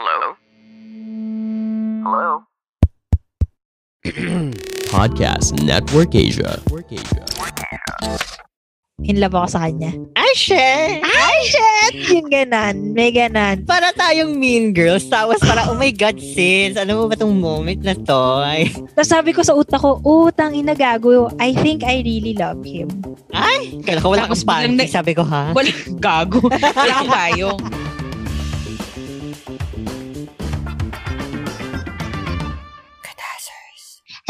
Hello? Hello? Podcast Network Asia. In love ako sa kanya. Ay, shit! Ay, shit! Yung ganan. May ganan. Para tayong mean girls. Tapos para, oh my God, sis. Ano mo ba tong moment na to? Ay, Tapos sabi ko sa utak ko, utang inagago. I think I really love him. ay kala ko wala Tapos akong biglang panty. Sabi ko, ha? Wala, gago. Wala kang payong.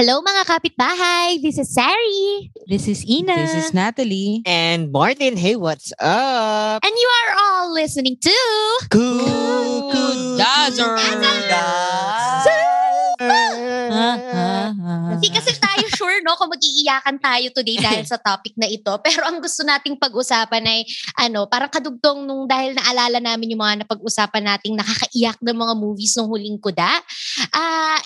Hello mga kapitbahay! This is Sari. This is Ina. This is Natalie. And Martin, hey, what's up? And you are all listening to... Cool, cool, Dazzler. Hindi kasi tayo sure no kung mag-iiyakan tayo today dahil sa topic na ito. Pero ang gusto nating pag-usapan ay ano, parang kadugtong nung dahil naalala namin yung mga napag-usapan nating nakakaiyak ng mga movies nung huling kuda. Ah,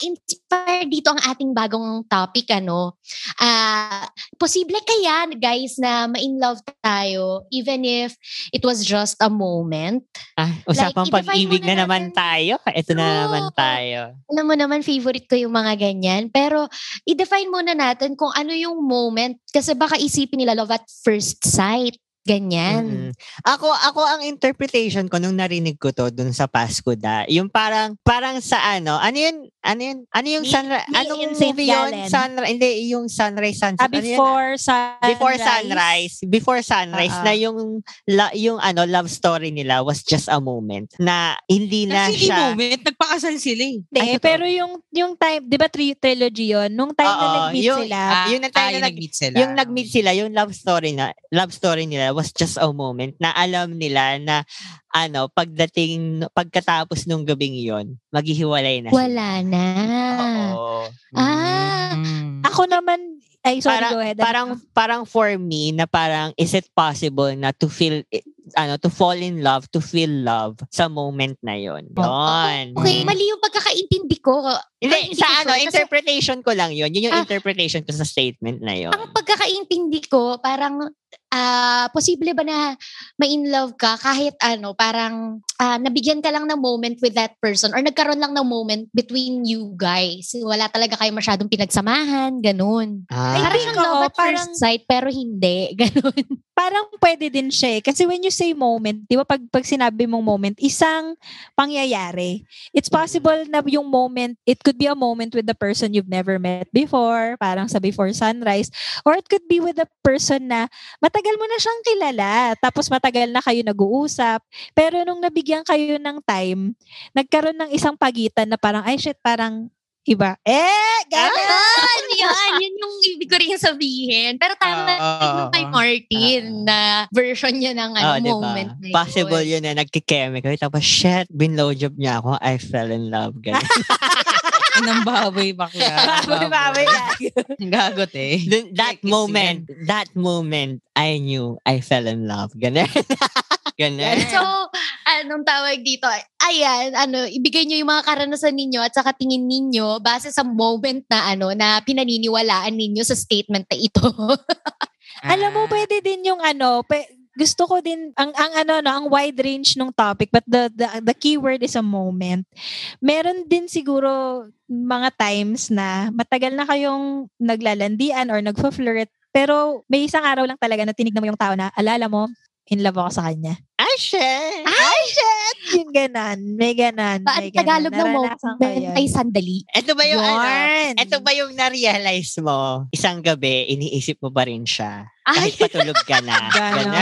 inspired dito ang ating bagong topic ano. Ah, posible kaya guys na ma-in love tayo even if it was just a moment. Ah, usapang Like, pag-ibig na naman natin. tayo. Ito na naman tayo. alam mo naman, favorite ko yung mga ganyan. Pero, i-define muna natin kung ano yung moment. Kasi baka isipin nila love at first sight. Ganyan. Mm-mm. Ako ako ang interpretation ko nung narinig ko to dun sa Pasko da, yung parang parang sa ano, ano yun? Ano yun? Ano yung ni Anong in movie yun? Sunrise, hindi yung sunrise sunset. Ah, Ano yun? before sunrise. Before sunrise, before sunrise ah. na yung la, yung ano love story nila was just a moment na hindi na Kasi siya moment, nagpakasal sila eh. Hindi, Ay, totoo. pero yung yung time, 'di ba tri- trilogy 'yon? Nung time na Oo, nag-meet yung- sila. Ah, yun ang time ah, na yung nag- nag-meet sila. yung nag-meet sila, yung love story na love story nila was just a moment na alam nila na ano pagdating pagkatapos nung gabing yon maghihiwalay na. sila. Wala na. Oo. Ah. Mm. Ako naman, ay sorry, Parang- go ahead. Parang parang for me na parang is it possible na to feel eh, ano to fall in love, to feel love sa moment na yon. Yon. Okay, mali yung pagkakaintindi ko. Hindi, hindi sa ano, sure kasi- interpretation ko lang yun. Yun yung Ah. interpretation ko sa statement na yun. Ang pagkakaintindi ko, parang ah posible ba na ma-in love ka kahit ano, parang ah, nabigyan ka lang ng moment with that person or nagkaroon lang ng moment between you guys. Wala talaga kayo masyadong pinagsamahan, ganun. Ah. Parang siyang love at first parang- sight pero hindi, ganun. parang pwede din siya eh. Kasi when you say moment, di ba pag, pag sinabi mong moment, isang pangyayari. It's possible na yung moment, it could be a moment with the person you've never met before, parang sa before sunrise, or it could be with a person na matagal mo na siyang kilala, tapos matagal na kayo nag-uusap, pero nung nabigyan kayo ng time, nagkaroon ng isang pagitan na parang, ay shit, parang iba. Eh, gano'n! Ganon! yan, yun yung ibig ko rin sabihin. Pero tama Ah, ah, yung kay ah, Martin na version niya ng ano, Ah, diba? moment na yun. Possible yun na nagkikemical. Tapos, shit, binlowjob niya ako. I fell in love. Ganun. Anong baboy bakla? Baboy, baboy. Gagot eh. That Like, moment, that moment, I knew I fell in love. Ganun. Ganun. So, anong tawag dito? Ayan, ano, ibigay nyo yung mga karanasan ninyo at saka tingin ninyo base sa moment na ano, na pinaniniwalaan ninyo sa statement na ito. Alam mo, pwede din yung ano, pe- gusto ko din ang ang ano no, ang wide range ng topic but the the the keyword is a moment. Meron din siguro mga times na matagal na kayong naglalandian or nagfo-flirt pero may isang araw lang talaga na tinignan mo yung tao na alala mo in love ako sa kanya. Ay, shit. Yung ganan. May ganan. Ba, May Tagalog ganan. ng Naranasan ko moment ay sandali. Ito ba yung ano? Ito ba yung na-realize mo? Isang gabi, iniisip mo pa rin siya. Ay, Kahit patulog ka na. Ganon.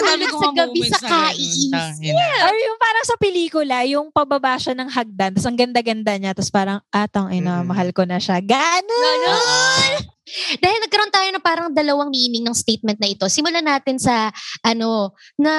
Dami Sa gabi sa na kaiisip. Tangina. Or yung parang sa pelikula, yung pababa siya ng hagdan, tapos ang ganda-ganda niya, tapos parang, atang ina, Mm. mahal ko na siya. Ganon! Ganon. Dahil nagkaroon tayo ng parang dalawang meaning ng statement na ito. Simulan natin sa ano, na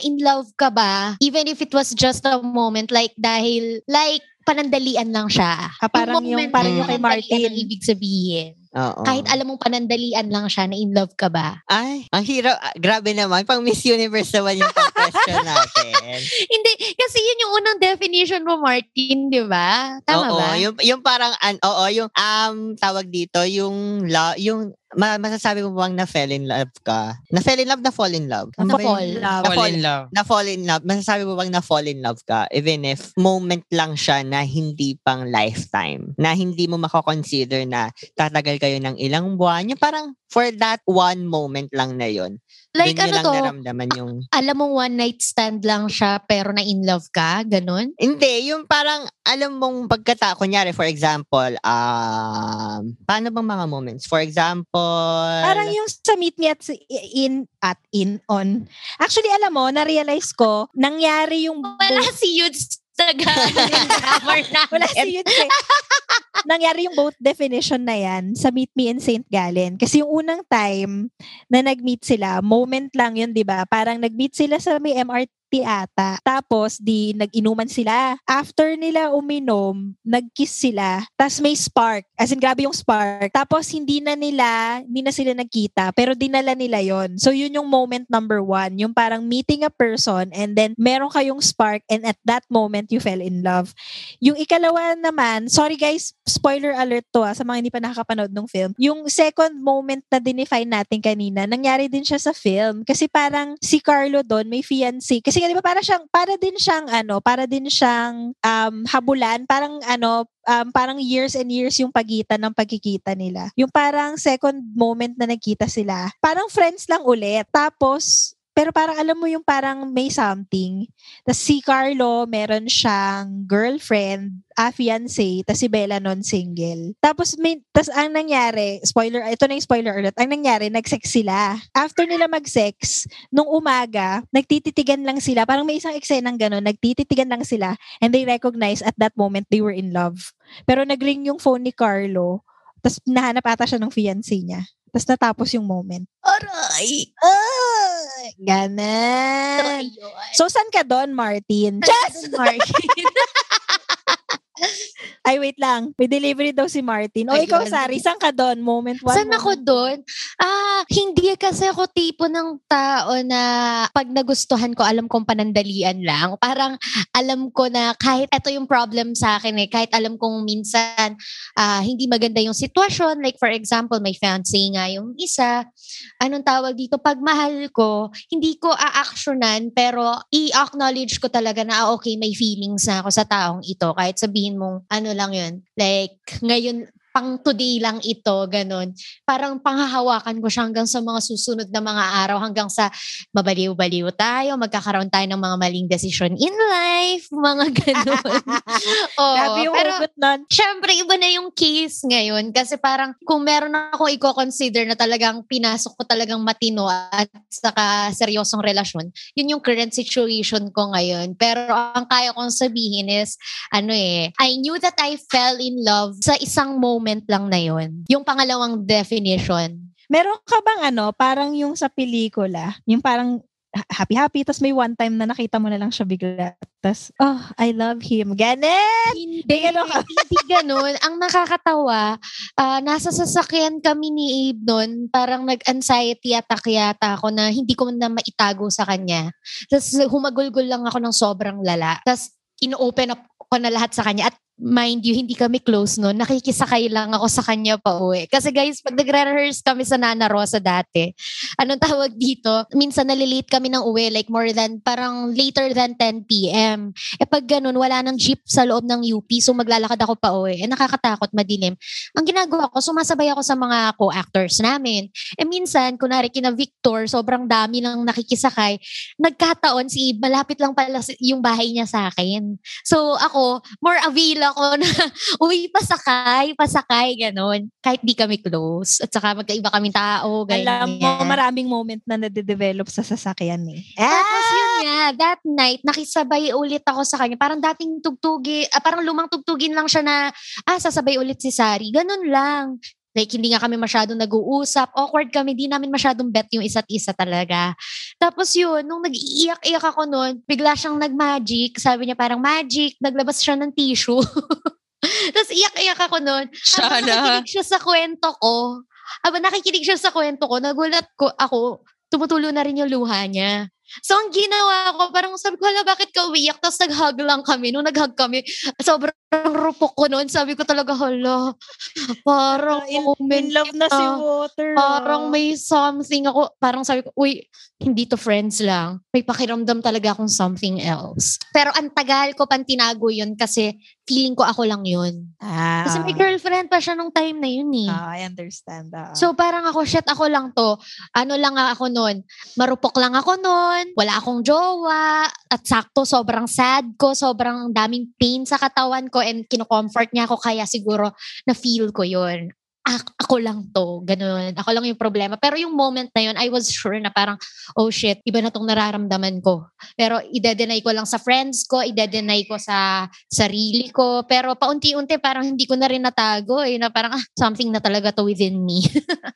in love ka ba? Even if it was just a moment like dahil like panandalian lang siya. Ah, parang yung- moment parang yung kay Martin. ang ibig sabihin. Oo. Kahit alam mong panandalian lang siya na in love ka ba? Ay, ang hirap. ah, Grabe naman. Pang Miss Universe naman yung question natin. Hindi, kasi yun yung unang definition mo, Martin, di ba? Tama oo, ba? Yung, yung parang, an, oo, yung, um, tawag dito, yung, la, yung, ma, masasabi mo bang na fell in love ka? Na fell in love, na fall in love? Ano ba Na-fall. yun? Love. Na Fall fall in love. na fall in love, masasabi mo bang na fall in love ka even if moment lang siya na hindi pang lifetime, na hindi mo mako-consider na tatagal kayo ng ilang buwan, yung parang for that one moment lang na yon Like ano lang to, naramdaman yung alam mong one night stand lang siya pero na in love ka, ganun? Hindi, yung parang alam mong pagkata, kunyari for example, um, paano bang mga moments? For example, Parang yung sa meet me at si- in at in on. Actually, alam mo, na-realize ko, nangyari yung Wala si Yudes grammar na. Wala si yun eh. Nangyari yung both definition na yan sa Meet Me in St. Gallen. Kasi yung unang time na nag-meet sila, moment lang yun, di ba? Parang nag-meet sila sa may MRT ata. Tapos, di, nag-inuman sila. After nila uminom, nag-kiss sila. Tapos may spark. As in, grabe yung spark. Tapos, hindi na nila, hindi na sila nagkita. Pero dinala nila yon So, yun yung moment number one. Yung parang meeting a person and then meron kayong spark and at that moment, you fell in love. Yung ikalawa naman, sorry guys, spoiler alert to ah, sa mga hindi pa nakakapanood ng film. Yung second moment na dinefine natin kanina, nangyari din siya sa film. Kasi parang si Carlo doon, may fiancé. Kasi nga, di ba, para siyang, para din siyang, ano, para din siyang um, habulan. Parang, ano, um, parang years and years yung pagitan ng pagkikita nila. Yung parang second moment na nagkita sila, parang friends lang ulit. Tapos, pero parang alam mo yung parang may something. Tapos si Carlo, meron siyang girlfriend, a fiancé, tapos si Bella non single. Tapos may tapos ang nangyari, spoiler, ito na yung spoiler alert. Ang nangyari, nag-sex sila. After nila mag-sex, nung umaga, nagtititigan lang sila. Parang may isang eksenang gano'n, nagtititigan lang sila and they recognize at that moment they were in love. Pero nag-ring yung phone ni Carlo, tapos nahanap ata siya ng fiancé niya. Tapos natapos yung moment. Aray! Ah, ganan. So, saan ka doon, Martin? Just Martin. Ay, wait lang. May delivery daw si Martin. O, Ay, ikaw. Sari, saan ka doon? Moment one. Saan ako moment doon? Ah, hindi kasi ako tipo ng tao na pag nagustuhan ko, alam kong panandalian lang. Parang alam ko na kahit ito yung problem sa akin eh, kahit alam kong minsan ah, hindi maganda yung sitwasyon. Like for example, may fiancé nga yung isa. Anong tawag dito? Pag mahal ko, hindi ko a-actionan pero i-acknowledge ko talaga na ah, okay, may feelings na ako sa taong ito. Kahit sabihin mong ano lang yun. Like, ngayon, pang today lang ito, ganun. Parang panghahawakan ko siya hanggang sa mga susunod na mga araw, hanggang sa mabaliw-baliw tayo, magkakaroon tayo ng mga maling desisyon in life, mga ganun. Oo, Grabe yung pero nun. syempre iba na yung case ngayon kasi parang kung meron akong i-consider na talagang pinasok ko talagang matino at saka seryosong relasyon, yun yung current situation ko ngayon. Pero ang kaya kong sabihin is, ano eh, I knew that I fell in love sa isang moment lang na yun. Yung pangalawang definition. Meron ka bang ano, parang yung sa pelikula, yung parang ha- happy-happy, tapos may one time na nakita mo na lang siya bigla. Tapos, oh, I love him. Ganon! Hindi, ganun ka. hindi ganun. Ang nakakatawa, ah, nasa sasakyan kami ni Abe noon, parang nag-anxiety attack yata ako na hindi ko na maitago sa kanya. Tapos humagulgol lang ako ng sobrang lala. Tapos ino-open up ko na lahat sa kanya. At mind you, hindi kami close noon. Nakikisakay lang ako sa kanya pa uwi. Kasi guys, pag nagre-rehearse kami sa Nana Rosa dati, anong tawag dito? Minsan nalilate kami ng uwi, like more than, parang later than 10 p.m. Eh pag ganun, wala nang jeep sa loob ng UP, so maglalakad ako pa uwi. Eh nakakatakot, madilim. Ang ginagawa ko, sumasabay ako sa mga co-actors namin. Eh minsan, kunwari kina Victor, sobrang dami lang nakikisakay. Nagkataon si malapit lang pala yung bahay niya sa akin. So ako, more avail ako na uwi, pasakay, pasakay, ganun. Kahit di kami close. At saka magkaiba kaming tao, Alam ganyan. mo, maraming moment na nade-develop sa sasakyan eh. Tapos yun nga, that night, nakisabay ulit ako sa kanya. Parang dating tugtugi, ah, parang lumang tugtugin lang siya na, ah, sasabay ulit si Sari. Ganun lang. Like, hindi nga kami masyadong nag-uusap. Awkward kami. Di namin masyadong bet yung isa't isa talaga. Tapos yun, nung nag-iiyak-iyak ako nun, bigla siyang nag-magic. Sabi niya parang magic. Naglabas siya ng tissue. Tapos iyak-iyak ako nun. Siya Habang na. nakikinig siya sa kwento ko. Habang nakikinig siya sa kwento ko, nagulat ko ako, tumutulo na rin yung luha niya. So, ang ginawa ko, parang sabi ko, hala, bakit ka umiyak? Tapos nag-hug lang kami. Nung nag-hug kami, sobrang rupok ko noon. Sabi ko talaga, hala, parang in, in love na si kita. Water. Parang ah. may something ako. Parang sabi ko, uy, hindi to friends lang. May pakiramdam talaga akong something else. Pero ang tagal ko pang tinago yun kasi feeling ko ako lang yun. Ah, Kasi may girlfriend pa siya nung time na yun eh. ah, I understand. ah. So parang ako, shit, ako lang to. Ano lang ako nun. Marupok lang ako nun. Wala akong jowa. At sakto, sobrang sad ko. Sobrang daming pain sa katawan ko. And kinocomfort niya ako. Kaya siguro na-feel ko yun. Ak- ako lang to. Ganun. Ako lang yung problema. Pero yung moment na yun, I was sure na parang, oh shit, iba na tong nararamdaman ko. Pero ide-deny ko lang sa friends ko, ide-deny ko sa sarili ko. Pero paunti-unti parang hindi ko na rin natago eh, na parang ah, something na talaga to within me.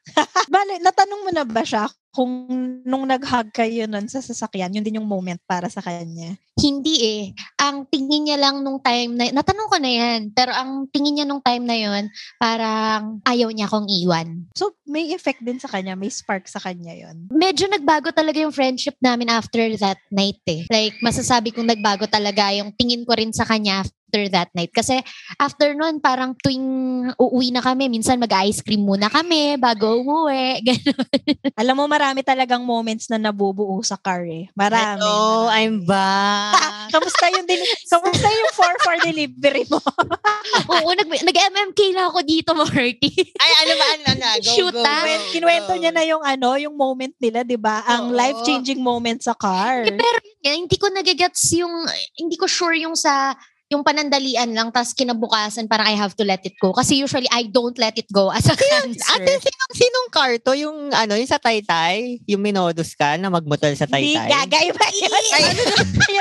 Bale, natanong mo na ba siya kung nung nag-hug kayo nun sa sasakyan, yun din yung moment para sa kanya? Hindi eh. Ang tingin niya lang nung time na, natanong ko na yan, pero ang tingin niya nung time na yun, parang ayaw niya akong iwan. So, may effect din sa kanya, may spark sa kanya yun. Medyo nagbago talaga yung friendship namin after that night eh. Like, masasabi kong nagbago talaga yung tingin ko rin sa kanya after that night. Kasi after nun, parang tuwing uuwi na kami, minsan mag-ice cream muna kami bago umuwi. Ganun. Alam mo, marami talagang moments na nabubuo sa car eh. Marami. Hello, marami. I'm back. Kamusta yung din kamusta yung 4 for delivery mo? Oo, nag, nag-MMK na ako dito, Marty. Ay, ano ba? Ano na? Go, Shoot, go, go, Kwen- Kinuwento go. niya na yung ano, yung moment nila, 'di ba? Ang Oo. life-changing moment sa car. Eh, pero hindi ko nagagets yung, hindi ko sure yung sa, yung panandalian lang, tapos kinabukasan parang I have to let it go. Kasi usually I don't let it go as a cancer. Ate, sinong, sinong car to? Yung, ano, yung sa Taytay? Yung minodus ka na magmotor sa Hindi, Taytay? gaga iba yun. Ayun,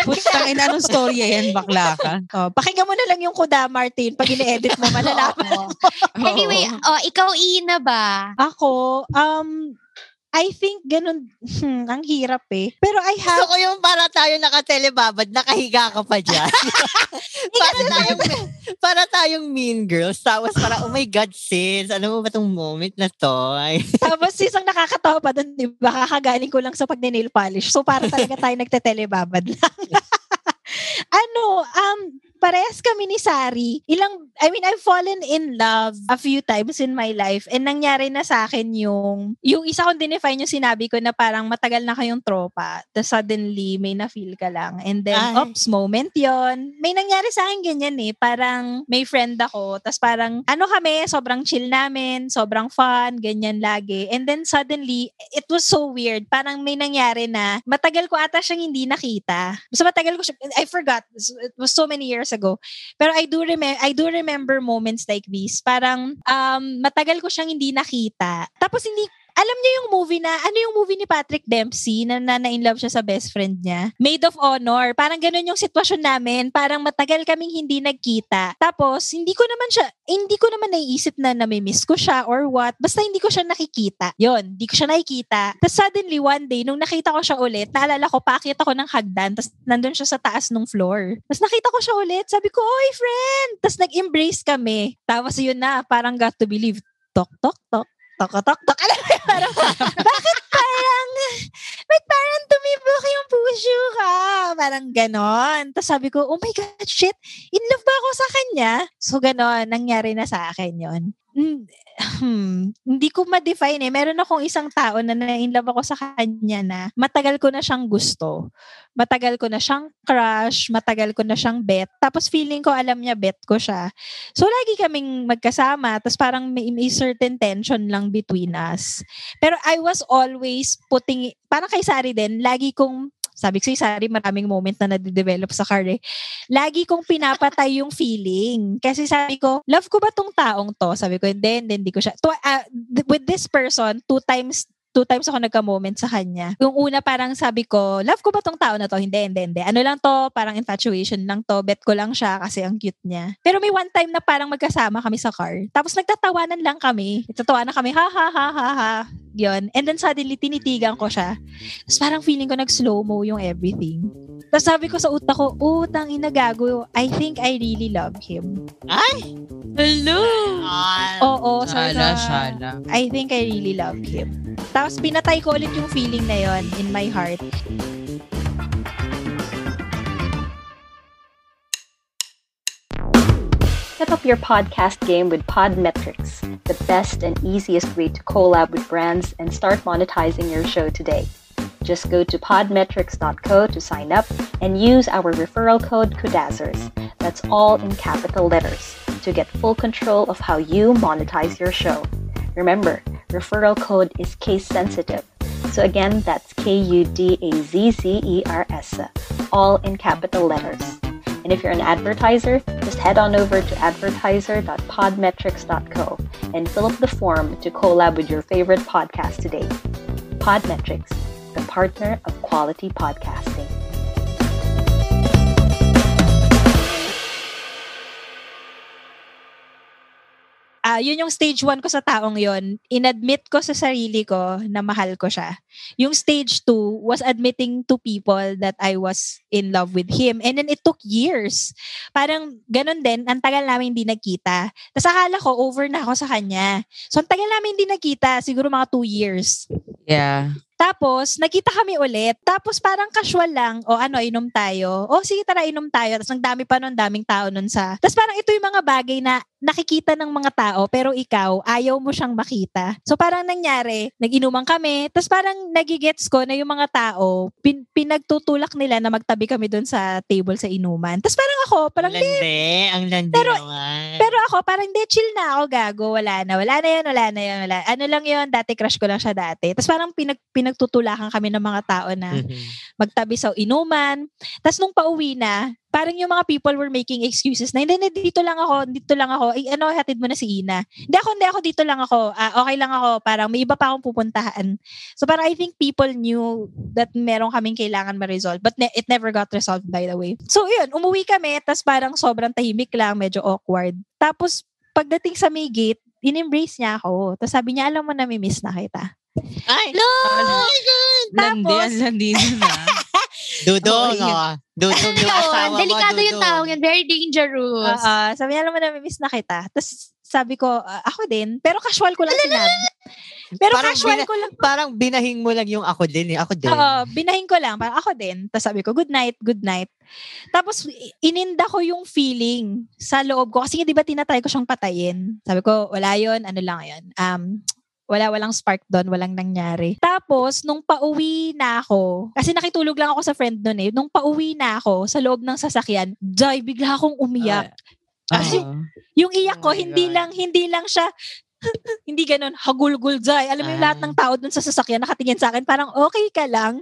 Putang ina, anong storya yan, bakla ka? oh, pakinggan mo na lang yung Kuda Martin pag ine-edit mo, malalaman. Anyway, oh, ikaw, Ina ba? Ako, um, I think ganun, hmm, ang hirap eh. Pero I have, Gusto ko yung para tayo nakatelebabad, nakahiga ka pa dyan. para tayong, para tayong mean girls. Tapos para, oh my God, sis, ano mo ba tong moment na to? Tapos isang nakakatawa pa dun, di ba? Kakagaling ko lang sa pag-nail polish. So, para talaga tayo nagtetelebabad lang. ano, um, parehas kami ni Sari. Ilang, I mean, I've fallen in love a few times in my life and nangyari na sa akin yung, yung isa kong dinefine yung sinabi ko na parang matagal na kayong tropa, tapos suddenly may na-feel ka lang. And then, Ay. ops, moment yon May nangyari sa akin ganyan eh. Parang may friend ako, tapos parang ano kami, sobrang chill namin, sobrang fun, ganyan lagi. And then suddenly, it was so weird. Parang may nangyari na matagal ko ata siyang hindi nakita. Basta matagal ko siya, I forgot. It was so many years ago. Pero I do remember I do remember moments like this. Parang um matagal ko siyang hindi nakita. Tapos hindi alam niyo yung movie na, ano yung movie ni Patrick Dempsey na na, in love siya sa best friend niya? Maid of Honor. Parang ganun yung sitwasyon namin. Parang matagal kaming hindi nagkita. Tapos, hindi ko naman siya, hindi ko naman naiisip na namimiss ko siya or what. Basta hindi ko siya nakikita. Yon, hindi ko siya nakikita. Tapos suddenly, one day, nung nakita ko siya ulit, naalala ko, pakit ako ng hagdan. Tapos nandun siya sa taas ng floor. Tapos nakita ko siya ulit. Sabi ko, oy, friend! Tapos nag-embrace kami. Tapos yun na, parang got to believe. Tok, tok, tok. Tok. Alam mo, parang, bakit parang, ba't parang tumibok yung puso ka? Parang ganon. Tapos sabi ko, oh my God, shit, in love ba ako sa kanya? So ganon, nangyari na sa akin yon hmm, hindi ko ma-define eh. Meron akong isang tao na na-inlove ako sa kanya na matagal ko na siyang gusto. Matagal ko na siyang crush, matagal ko na siyang bet. Tapos feeling ko alam niya bet ko siya. So lagi kaming magkasama, tapos parang may, may certain tension lang between us. Pero I was always putting, parang kay Sari din, lagi kong sabi ko Sari, maraming moment na nade-develop sa car eh. Lagi kong pinapatay yung feeling. Kasi sabi ko, love ko ba tong taong to? Sabi ko, hindi, hindi, hindi ko siya. To, th- with this person, two times two times ako nagka-moment sa kanya. Yung una parang sabi ko, love ko ba tong tao na to? Hindi, hindi, hindi. Ano lang to? Parang infatuation lang to. Bet ko lang siya kasi ang cute niya. Pero may one time na parang magkasama kami sa car. Tapos nagtatawanan lang kami. Nagtatawanan kami, ha, ha, ha, ha, ha. Yun. And then suddenly, tinitigan ko siya. Tapos parang feeling ko nag-slow-mo yung everything. Tapos sabi ko sa utak ko, oh, tang inagago. I think I really love him. Hello! Ah, Oo, sabi Shala, ko, shala. I think I really love him. Tapos pinatay ko ulit yung feeling na yon in my heart. Set up your podcast game with Podmetrics, the best and easiest way to collab with brands and start monetizing your show today. Just go to podmetrics.co to sign up and use our referral code KUDAZERS. That's all in capital letters to get full control of how you monetize your show. Remember, referral code is case sensitive. So again, that's K U D A Z Z E R S, all in capital letters. And if you're an advertiser, just head on over to advertiser.podmetrics.co and fill up the form to collab with your favorite podcast today. Podmetrics, the partner of quality podcasting. Ah, yun yung stage one ko sa taong yon. Inadmit ko sa sarili ko na mahal ko siya. Yung stage two was admitting to people that I was in love with him. And then it took years. Parang ganun din, ang tagal namin hindi nagkita. Tapos akala ko, over na ako sa kanya. So ang tagal namin hindi nagkita, siguro mga two years. Yeah. Tapos, nagkita kami ulit. Tapos, parang casual lang. O ano, inom tayo. O sige, tara, inom tayo. Tapos, ang dami pa nun, daming tao nun sa... Tapos, parang ito yung mga bagay na nakikita ng mga tao, pero ikaw, ayaw mo siyang makita. So, parang nangyari, nag-inuman kami. Tapos, parang nagigets ko na yung mga tao, pin- pinagtutulak nila na magtabi kami dun sa table sa inuman. Tapos, parang ako, parang, ang landi, ang landi Pero- naman. pero ako, parang hindi, chill na ako, gago. Wala na. Wala na yun, wala na yun. Wala. Ano lang yun, dati crush ko lang siya dati. Tapos parang pinag, pinagtutulakan kami ng mga tao na Mhm. magtabi sa inuman. Tapos nung pauwi na, parang yung mga people were making excuses na, hindi, hindi, dito lang ako, dito lang ako. Ay, ano, hatid mo na si Ina. Hindi ako, hindi ako, dito lang ako. Ah, okay lang ako. Parang may iba pa akong pupuntahan. So parang I think people knew that meron kaming kailangan ma-resolve. But ne- it never got resolved, by the way. So yun, umuwi kami. Tapos parang sobrang tahimik lang, medyo awkward. Tapos pagdating sa may gate, in-embrace niya ako. Tapos sabi niya, alam mo na, miss na kita. Ay, No! oh my God. Tapos- ang landi nun ah. Dudong, yun. oh. Dudong yung asawa mo, delikado yung Dudong. tao yan. Very dangerous. Oo, sabi niya, alam mo na, miss na kita. Tapos sabi ko, "Ah, ako din. Pero casual ko lang sinabi. Pero Parang casual bina- ko lang. Parang binahing mo lang yung ako din eh. Ako din. Oo, binahin ko lang. Parang ako din. Tapos sabi ko, good night, good night. Tapos ininda ko yung feeling sa loob ko. Kasi di ba tinatry ko siyang patayin. Sabi ko, wala yon ano lang yun. Um, wala, walang spark doon, walang nangyari. Tapos, nung pauwi na ako, kasi nakitulog lang ako sa friend noon eh, nung pauwi na ako sa loob ng sasakyan, Jai, bigla akong umiyak. Kasi Oo. yung iyak ko, Oh hindi God. lang, hindi lang siya, hindi ganun, hagulgul Jai. Alam mo yung Ah. lahat ng tao dun sa sasakyan nakatingin sa akin, parang okay ka lang.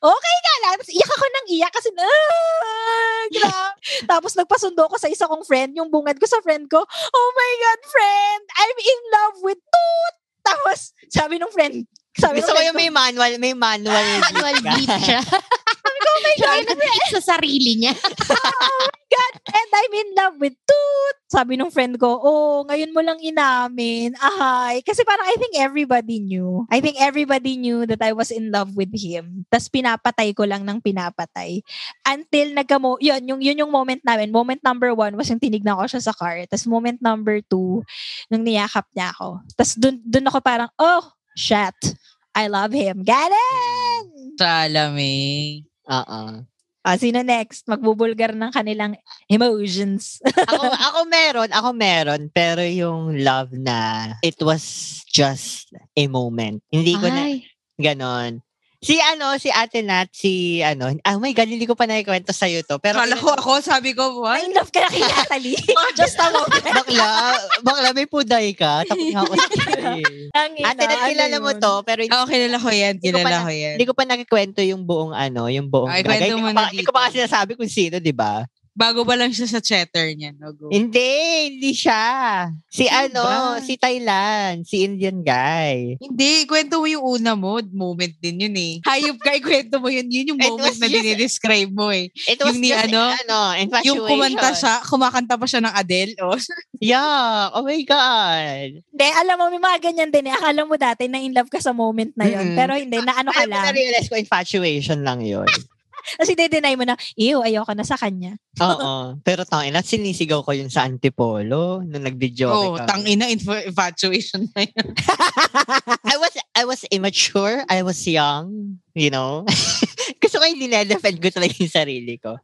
Okay ka lang. Tapos iyak ako ng iyak kasi, ah, grabe. Tapos nagpasundo ko sa isa kong friend, yung bungad ko sa friend ko, oh my God, friend, I'm in love with Toot. Tapos, sabi ng friend, sabi Gusto ko yung may manual, may manual. Manual beat siya. Sabi ko, oh my God, yung nag-beat sa sarili niya. and I'm in love with Toot. Sabi nung friend ko, oh, ngayon mo lang inamin. Ahay. Kasi parang I think everybody knew. I think everybody knew that I was in love with him. Tapos pinapatay ko lang ng pinapatay. Until nagkamo, yun, yung, yun yung moment namin. Moment number one was yung tinignan ko siya sa car. Tapos moment number two, nung niyakap niya ako. Tapos dun, dun ako parang, oh, shit. I love him. Ganon! Salame. Oo. Ah, sino next? Magbubulgar ng kanilang emotions. ako, ako meron, ako meron, pero yung love na it was just a moment. Hindi ko na, Ay. ganon. Si ano, si Ate Nat, si ano, oh my God, hindi ko pa nakikwento sa'yo to. Pero Kala ko ako, sabi ko, what? I love ka na kay Natalie. Just a moment. bakla, bakla, may puday ka. Tapos nga ako ina, Ate Nat, ano kilala mo yun? to, pero hindi, Oo, kilala ko yan. Ko Kilala na- ko yan. hindi ko pa nakikwento yung buong ano, yung buong Ay, bagay. Hindi ko pa, hindi ko pa kasi nasabi kung sino, di ba? Bago ba lang siya sa chatter niya? No, go. Hindi, hindi siya. Si Sino ano, ba? si Thailand, si Indian guy. Hindi, kwento mo yung una mo. Moment din yun eh. Hayop ka, ikwento mo yun. Yun yung It moment na just- dinidescribe mo eh. It was Yung ni just, ano, ano, infatuation. Yung kumanta siya, kumakanta pa siya ng Adele. Oh. Yeah, oh my God. Hindi, alam mo, may mga ganyan din eh. Akala mo dati na in love ka sa moment na yun. Mm-mm. Pero hindi, na ano ka lang. na-realize ko, infatuation lang yun. Kasi de-deny mo na, ew, ayoko na sa kanya. Oo. Pero tangina, sinisigaw ko yun sa Antipolo nung nag-video Oh, ka. tangina, inf- infatuation na yun. I was I was immature. I was young. You know? Gusto ko yung dinedefend ko talaga yung sarili ko.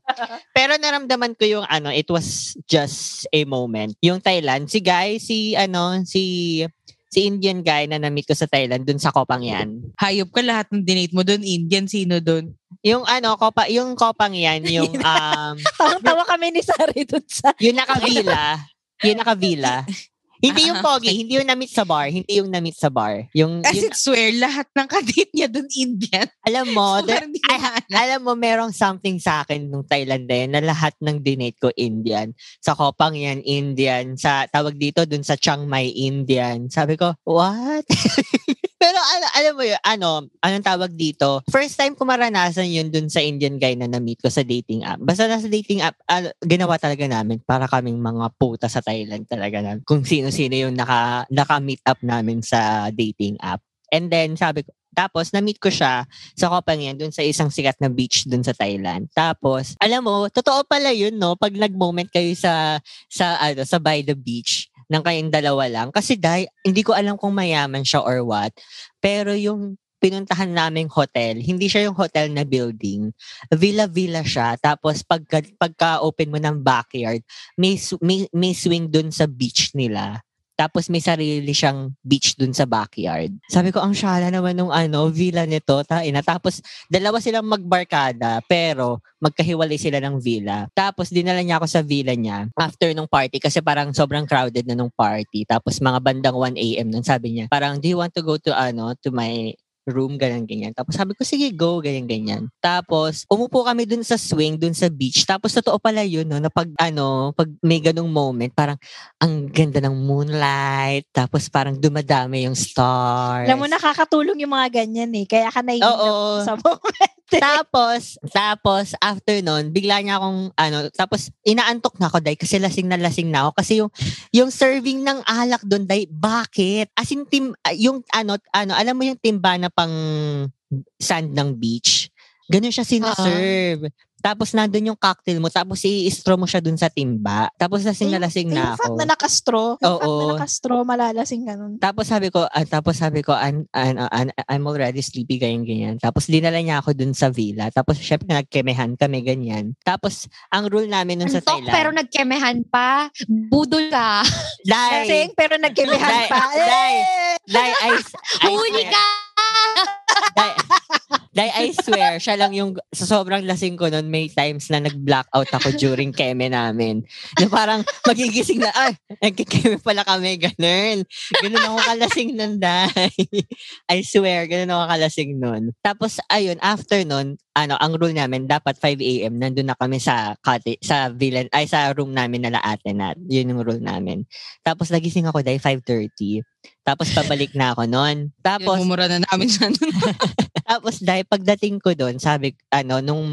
Pero naramdaman ko yung ano, it was just a moment. Yung Thailand, si guy, si ano, si si Indian guy na na-meet ko sa Thailand dun sa Kopang yan. Hayop ka lahat ng dinate mo doon. Indian, sino doon? Yung ano, Kopa, yung Kopang yan, yung um, Tawang-tawa kami ni Sari dun sa... yung naka-villa, yung naka-villa. Hindi yung Ah, pogi, hindi yung na-meet sa bar, hindi yung na-meet sa bar. Yung, As yung in, swear, lahat ng kadate niya doon Indian. alam mo, So, di I alam mo, merong something sa akin nung Thailand din na lahat ng dinate ko Indian. Sa Kopang yan, Indian. Sa tawag dito, dun sa Chiang Mai, Indian. Sabi ko, what? Pero al- alam mo yun, ano, anong tawag dito? First time ko maranasan yun dun sa Indian guy na na-meet ko sa dating app. Basta nasa dating app, al- ginawa talaga namin para kaming mga puta sa Thailand talaga namin. Kung sino-sino yung naka, naka-meet up namin sa dating app. And then, sabi ko, tapos, na-meet ko siya sa Kopang yan, dun sa isang sikat na beach dun sa Thailand. Tapos, alam mo, totoo pala yun, no? Pag nag-moment kayo sa, sa, ano, sa by the beach, ng kayong dalawa lang. Kasi dahil, hindi ko alam kung mayaman siya or what. Pero yung pinuntahan naming hotel, hindi siya yung hotel na building. Villa-villa siya. Tapos pagka, pagka-open mo ng backyard, may, may, may swing dun sa beach nila. Tapos may sarili siyang beach dun sa backyard. Sabi ko, ang syala naman nung ano, villa nito. Taina. Tapos dalawa silang magbarkada, pero magkahiwalay sila ng villa. Tapos dinala niya ako sa villa niya after nung party kasi parang sobrang crowded na nung party. Tapos mga bandang 1 a.m. nun sabi niya, parang do you want to go to ano, to my room, ganyan, ganyan. Tapos sabi ko, sige, go, ganyan, ganyan. Tapos, umupo kami dun sa swing, dun sa beach. Tapos, totoo pala yun, no, na pag, ano, pag may ganung moment, parang, ang ganda ng moonlight. Tapos, parang dumadami yung stars. Alam mo, nakakatulong yung mga ganyan eh. Kaya ka naiinap sa moment. Tapos, tapos, after nun, bigla niya akong, ano, tapos, inaantok na ako, dahil kasi lasing na lasing na ako. Kasi yung, yung serving ng alak doon, dahil, bakit? As in, tim, ah, yung, ano, ano, alam mo yung timba na pang sand ng beach? Ganun siya sinaserve. Tapos, nandun yung cocktail mo, tapos i-straw mo siya dun sa timba. Tapos, lasing na lasing na Yung fact ako. na nakastro. Yung fact Oo. na nakastro, malalasing ganun. Tapos sabi ko, ah, tapos sabi ko, an, an, an, I'm already sleepy, ganyan, ganyan. Tapos dinala niya ako dun sa villa. Tapos syempre nagkemehan kami, ganyan. Tapos ang rule namin nun sa Antok, Thailand. pero nagkemehan pa. Budol ka. Dai, Lasing, pero Dai, nagkimihan pa. dai. Dai, I, I Huli swear, ka! Dai, I swear, siya lang yung, sa sobrang lasing ko nun, may times na nag-blackout ako during keme namin. Na parang magigising na, ay, nagkikeme pala kami, ganun. Ganun ako kalasing nun, Dai. I swear, ganun ako kalasing nun. Tapos, ayun, after nun, ano, ang rule namin, dapat 5 a.m. nandun na kami sa cottage, sa villa, ay sa room namin na laate na. Yun yung rule namin. Tapos, nagising ako dahil 5.30. Tapos, pabalik na ako nun. Tapos, Mumura na namin siya nun. tapos dahil pagdating ko doon, sabi, ano, nung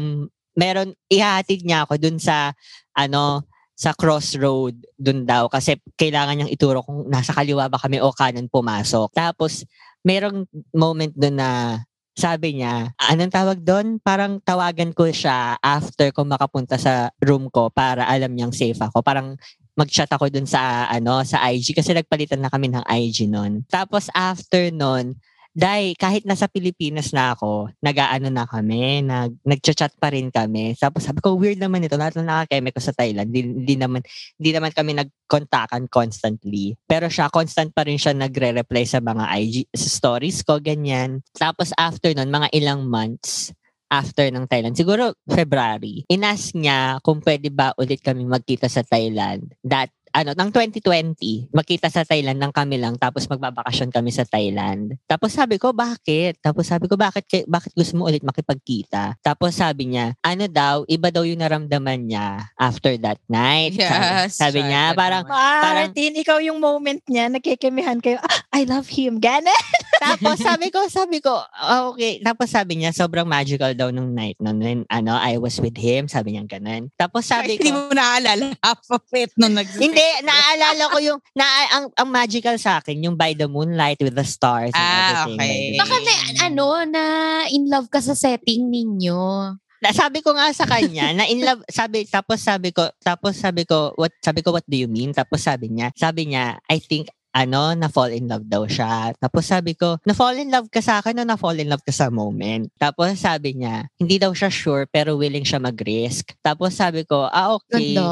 meron, ihahatid niya ako doon sa, ano, sa crossroad doon daw kasi kailangan niyang ituro kung nasa kaliwa ba kami o kanan pumasok. Tapos merong moment doon na sabi niya, anong tawag doon? Parang tawagan ko siya after ko makapunta sa room ko para alam niyang safe ako. Parang mag-chat ako dun sa ano sa IG kasi nagpalitan na kami ng IG noon. Tapos after noon, dahil kahit nasa Pilipinas na ako, nag-aano na kami, nag, nag-chat pa rin kami. Tapos sabi ko, weird naman ito. Lahat na nakakeme ko sa Thailand. Di, di, naman, di naman kami nag-kontakan constantly. Pero siya, constant pa rin siya nagre-reply sa mga IG stories ko, ganyan. Tapos after nun, mga ilang months, after ng Thailand, siguro February, inas niya kung pwede ba ulit kami magkita sa Thailand. That ano, ng 2020, makita sa Thailand ng kami lang, tapos magbabakasyon kami sa Thailand. Tapos sabi ko, bakit? Tapos sabi ko, bakit, kay- bakit gusto mo ulit makipagkita? Tapos sabi niya, ano daw, iba daw yung naramdaman niya after that night. Yes, Sabi, sabi niya, parang. Parang- Martin, ikaw yung moment niya, nagkikimihan kayo, ah, I love him, gana. tapos sabi ko, sabi ko, ah, okay. Tapos sabi niya, sobrang magical daw nung night nun. When, ano, I was with him, sabi niya ganun. Tapos sabi Hindi ko, mo naaalala half of it nung nag Hindi, naalala ko yung, na, ang, ang magical sa akin, yung by the moonlight with the stars and Ah, everything. okay. the Baka na, ano, na in love ka sa setting ninyo. Na- sabi ko nga sa kanya na in love sabi tapos sabi ko tapos sabi ko what sabi ko what do you mean tapos sabi niya sabi niya I think ano, na-fall in love daw siya. Tapos sabi ko, na-fall in love ka sa akin o na-fall in love ka sa moment? Tapos sabi niya, hindi daw siya sure pero willing siya mag-risk. Tapos sabi ko, ah okay. Ganda.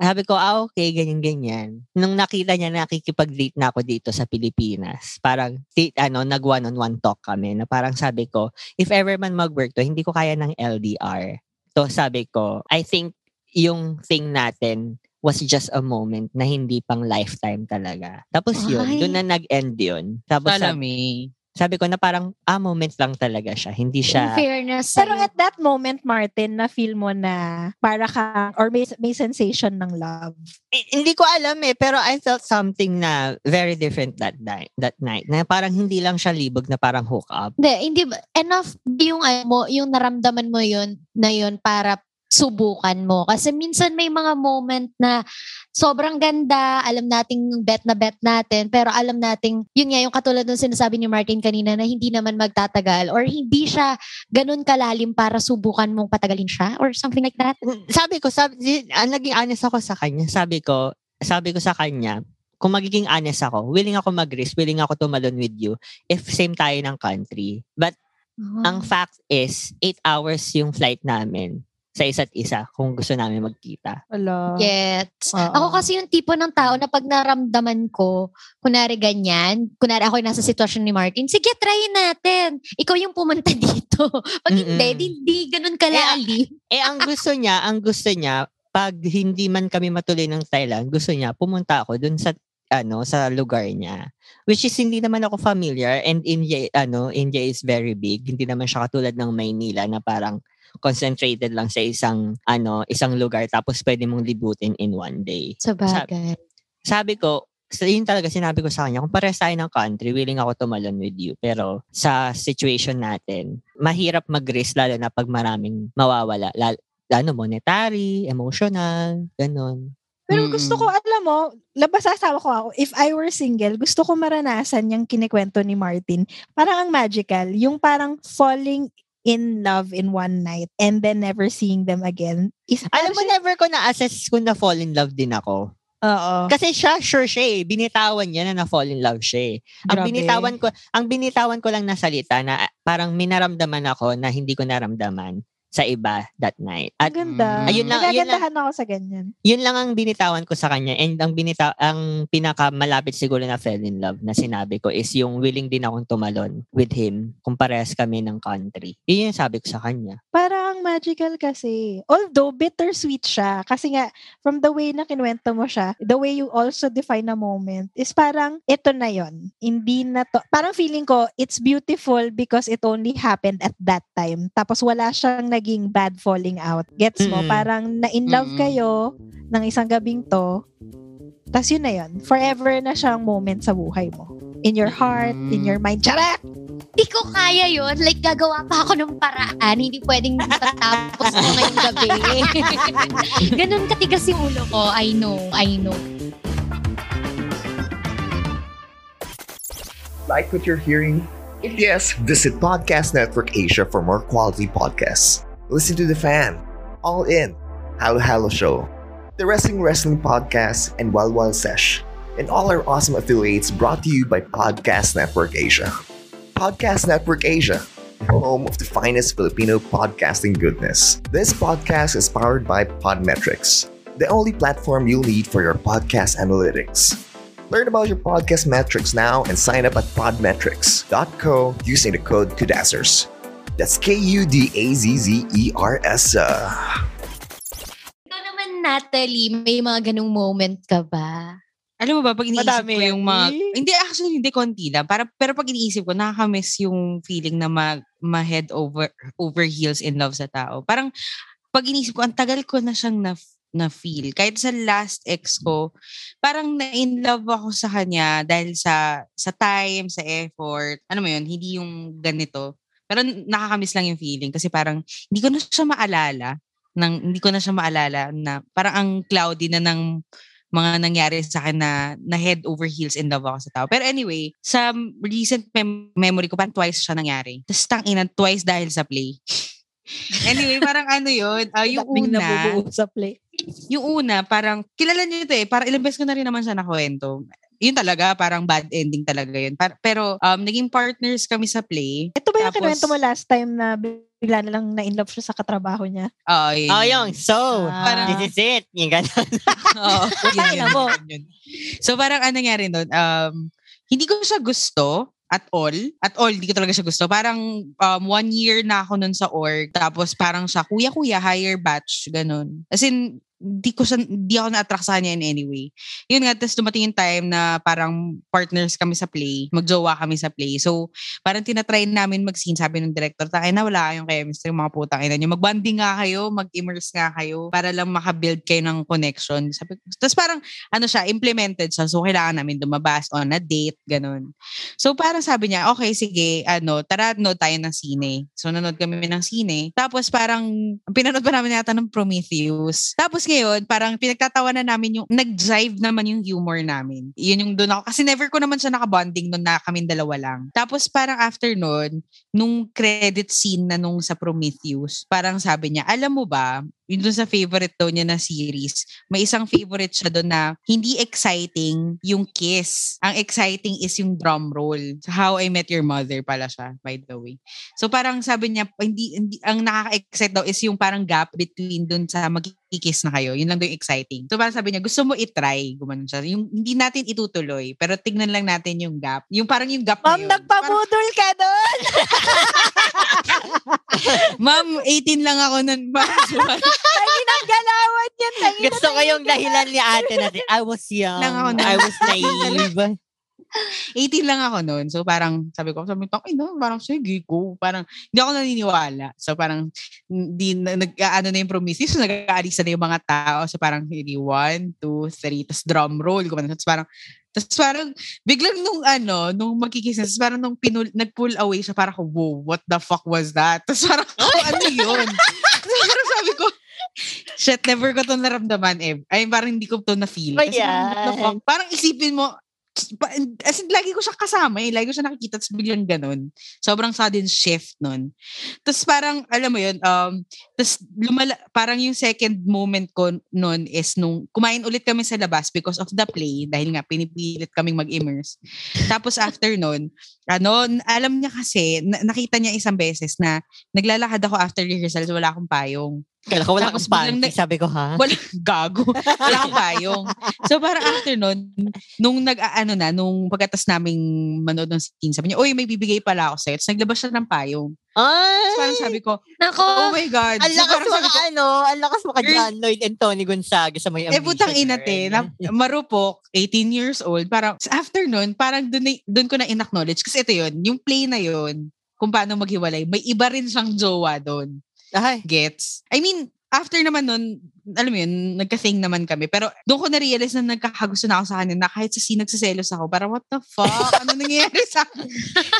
Sabi ko, ah okay, ganyan-ganyan. Nung nakita niya na nakikipag-date na ako dito sa Pilipinas, parang ano, nag one-on-one talk kami na parang sabi ko, if ever man mag-work to, hindi ko kaya ng LDR. So sabi ko, I think yung thing natin was just a moment na hindi pang lifetime talaga. Tapos yun, Ay. doon na nag-end yun. Tapos sabi, Salami. sabi ko na parang, ah, moment lang talaga siya. Hindi In siya, fairness Pero at that moment, Martin, na feel mo na para ka, or may, may sensation ng love. Eh, hindi ko alam eh, pero I felt something na very different that night. That night. Na parang hindi lang siya libog na parang hook up. Hindi, hindi enough yung ano mo, yung naramdaman mo yun na yun para subukan mo. Kasi minsan may mga moment na sobrang ganda, alam nating bet na bet natin, pero alam nating, yun nga yung katulad ng sinasabi ni Martin kanina na hindi naman magtatagal or hindi siya ganun kalalim para subukan mong patagalin siya or something like that. Sabi ko, sabi, ah, naging honest ako sa kanya. Sabi ko, sabi ko sa kanya, kung magiging honest ako, willing ako mag-risk, willing ako tumalon with you if same tayo ng country. But ang fact is, 8 hours yung flight namin sa isa't isa kung gusto namin magkita. Wala. Gets. Oo. Ako kasi yung tipo ng tao na pag naramdaman ko, kunwari ganyan, kunwari ako nasa sitwasyon ni Martin, sige, try natin. Ikaw yung pumunta dito. Pag hindi, Mm-mm. di, di ganun kalalim. Eh, ang gusto niya, ang gusto niya, pag hindi man kami matuloy ng Thailand, gusto niya, pumunta ako dun sa ano sa lugar niya which is hindi naman ako familiar and India ano India is very big hindi naman siya katulad ng Maynila na parang concentrated lang sa isang ano isang lugar tapos pwede mong libutin in one day Sa bagay. sabi ko, so yun talaga sinabi ko sa kanya, kung pares tayo ng country, willing ako tumalon with you. Pero sa situation natin, mahirap mag-risk lalo na pag maraming mawawala. Lalo, ano, monetary, emotional, ganun. Pero Mm-mm. gusto ko, alam mo, labas asawa ko ako, if I were single, gusto ko maranasan yung kinikwento ni Martin. Parang ang magical. Yung parang falling in love in one night and then never seeing them again. Is, Alam mo, never ko na-assess kung na-fall in love din ako. Oo. Kasi siya, sure siya eh. Binitawan niya na na-fall in love siya eh. Ang Grabe. binitawan ko, ang binitawan ko lang na salita na ah, parang minaramdaman ako na hindi ko naramdaman sa iba that night. At ganda. Ayun lang- ayun lang. Ako sa ganyan. yun lang ang binitawan ko sa kanya and ang binita ang pinakamalapit siguro na fell in love na sinabi ko is yung willing din akong tumalon with him kung parehas kami ng country. Yun yung sabi ko sa kanya. Parang magical kasi. Although bittersweet siya. Kasi nga, from the way na kinuwento mo siya, the way you also define a moment is parang, ito na yon Hindi na to. Parang feeling ko, it's beautiful because it only happened at that time. Tapos wala siyang naging bad falling out. Gets mo? Mm-mm. Parang na-in love Mm-mm. kayo ng isang gabing to. Tapos yun na yun. Forever na siyang moment sa buhay mo. In your heart, in your mind. Charak! Di ko kaya yun. Like, gagawa pa ako ng paraan. Hindi pwedeng patapos mo ngayong gabi. Ganun katigas yung ulo ko. I know, I know. Like what you're hearing? If yes, visit Podcast Network Asia for more quality podcasts. Listen to The Fan, All In, Halo Halo Show, The Wrestling Wrestling Podcast, and Wild Wild Sesh, and all our awesome affiliates brought to you by Podcast Network Asia. Podcast Network Asia, home of the finest Filipino podcasting goodness. This podcast is powered by Podmetrics, the only platform you'll need for your podcast analytics. Learn about your podcast metrics now and sign up at podmetrics.co using the code KUDAZZERS. That's K U D A Z Z E R S. Natalie, may mga ganung moment ka ba? Alam mo ba, pag iniisip Madami ko yung mga... eh. Hindi, actually, hindi konti lang. Para, pero pag iniisip ko, nakakamiss yung feeling na mag, ma-head over, over heels in love sa tao. Parang, pag iniisip ko, ang tagal ko na siyang na, na feel. Kahit sa last ex ko, parang na-in love ako sa kanya dahil sa sa time, sa effort. Ano mo yun, hindi yung ganito. Pero nakakamiss lang yung feeling kasi parang hindi ko na siya maalala. Nang, hindi ko na siya maalala na parang ang cloudy na ng mga nangyari sa akin na, na head over heels in love ako sa tao. Pero anyway, sa recent mem- memory ko, parang twice siya nangyari. Tapos tang ina, twice dahil sa play. Anyway, parang ano yun, ah, yung Daming una, sa play. yung una, parang, kilala niyo ito eh, parang ilang beses ko na rin naman siya nakwento. Yun talaga, parang bad ending talaga yun. Par- pero, um, naging partners kami sa play. Ito ba yung Tapos- kinuwento mo last time na bigla na lang na-inlove siya sa katrabaho niya? Oh, yun. Oh, yung, so, Ah. this is it. Yung gano'n. Oo, yun, yun, yun, yun. So parang ano nangyari nun, um, hindi ko siya gusto at all. At all, hindi ko talaga siya gusto. Parang um, one year na ako nun sa org. Tapos parang siya, kuya-kuya, higher batch, ganun. As in, di ko siya, di ako na-attract sa kanya in any way. Yun nga, tapos dumating yung time na parang partners kami sa play, magjowa kami sa play. So, parang tinatry namin mag-scene, sabi ng director, tayo na wala kayong chemistry, mga putang ina nyo. Mag-bonding nga kayo, mag-immerse nga kayo, para lang makabuild kayo ng connection. Sabi, tapos parang, ano siya, implemented siya. So, kailangan namin lumabas on a date, ganun. So, parang sabi niya, okay, sige, ano, tara, nood tayo ng sine. So, nanood kami ng sine. Tapos, parang, pinanood pa namin yata ng Prometheus. Tapos, ngayon, parang pinagtatawanan namin yung, nag-jive naman yung humor namin. Yun yung doon ako, kasi never ko naman siya nakabonding noon na kaming dalawa lang. Tapos, parang after noon, nung credit scene na nung sa Prometheus, parang sabi niya, alam mo ba, yun dun sa favorite daw niya na series, may isang favorite siya doon na hindi exciting yung kiss. Ang exciting is yung drum roll. Sa How I Met Your Mother pala siya, by the way. So parang sabi niya, hindi, hindi ang nakaka-excite daw is yung parang gap between dun sa magkikiss na kayo. Yun lang daw yung exciting. So parang sabi niya, gusto mo itry. Gumanon siya. Yung hindi natin itutuloy, pero tignan lang natin yung gap. Yung parang yung gap na Ma'am, yun. Parang, nagpabudol ka doon! Ma'am, 18 lang ako nun. Ma'am, Tangin ang galawan yan. Tangin Gusto ko yung dahilan ni ate natin. I was young. Lang ako na- I was naive. 18 lang ako noon. So parang sabi ko, sabi ko, ay no, parang sige ko. Parang hindi ako naniniwala. So parang hindi na, nag, ano na yung promises. So nag-aalis na yung mga tao. So parang hindi, one, two, three. Tapos drum roll. Gumano. Tapos parang, tapos parang, biglang nung ano, nung magkikis na, tapos parang nung pinul, nag-pull away siya, parang ko, whoa, what the fuck was that? Tapos parang, oh, ano yun? Tapos parang sabi ko, shit, never ko to naramdaman eh. Ay, parang hindi ko to na-feel. Kasi fuck? Parang isipin mo, as in, lagi ko siya kasama eh. Lagi ko siya nakikita, tapos biglang ganun. Sobrang sudden shift nun. Tapos parang, alam mo yun, um, tapos lumala, parang yung second moment ko nun is nung kumain ulit kami sa labas because of the play, dahil nga pinipilit kaming mag-immerse. Tapos after nun, ano, alam niya kasi, na- nakita niya isang beses na naglalakad ako after rehearsals, wala akong payong. Kala ko wala Tapos akong panty. Sabi ko, ha? Wala, gago. Wala akong payong. So parang after nun, nung nag, ano na, nung pagkatas naming manood ng scene, sabi niya, uy, may bibigay pala ako sa'yo. Tapos naglabas siya ng payong. Ay! Tapos parang sabi ko, Nako. oh my God. Ang So lakas parang mo ka, ano, ang lakas mo ka John Lloyd and Tony Gonzaga sa may eh putang ina te, na, marupok, 18 years old, parang after nun, parang dun, dun ko na in-acknowledge. Kasi ito yun, yung play na yun, kung paano maghiwalay, may iba rin siyang jowa doon. Ay, Gets? I mean, after naman nun, alam mo yun, nagka-thing naman kami. Pero doon ko na-realize na nagkakagusto na ako sa kanya na kahit sa scene nagsiselos ako, parang what the fuck? Ano nangyayari sa akin?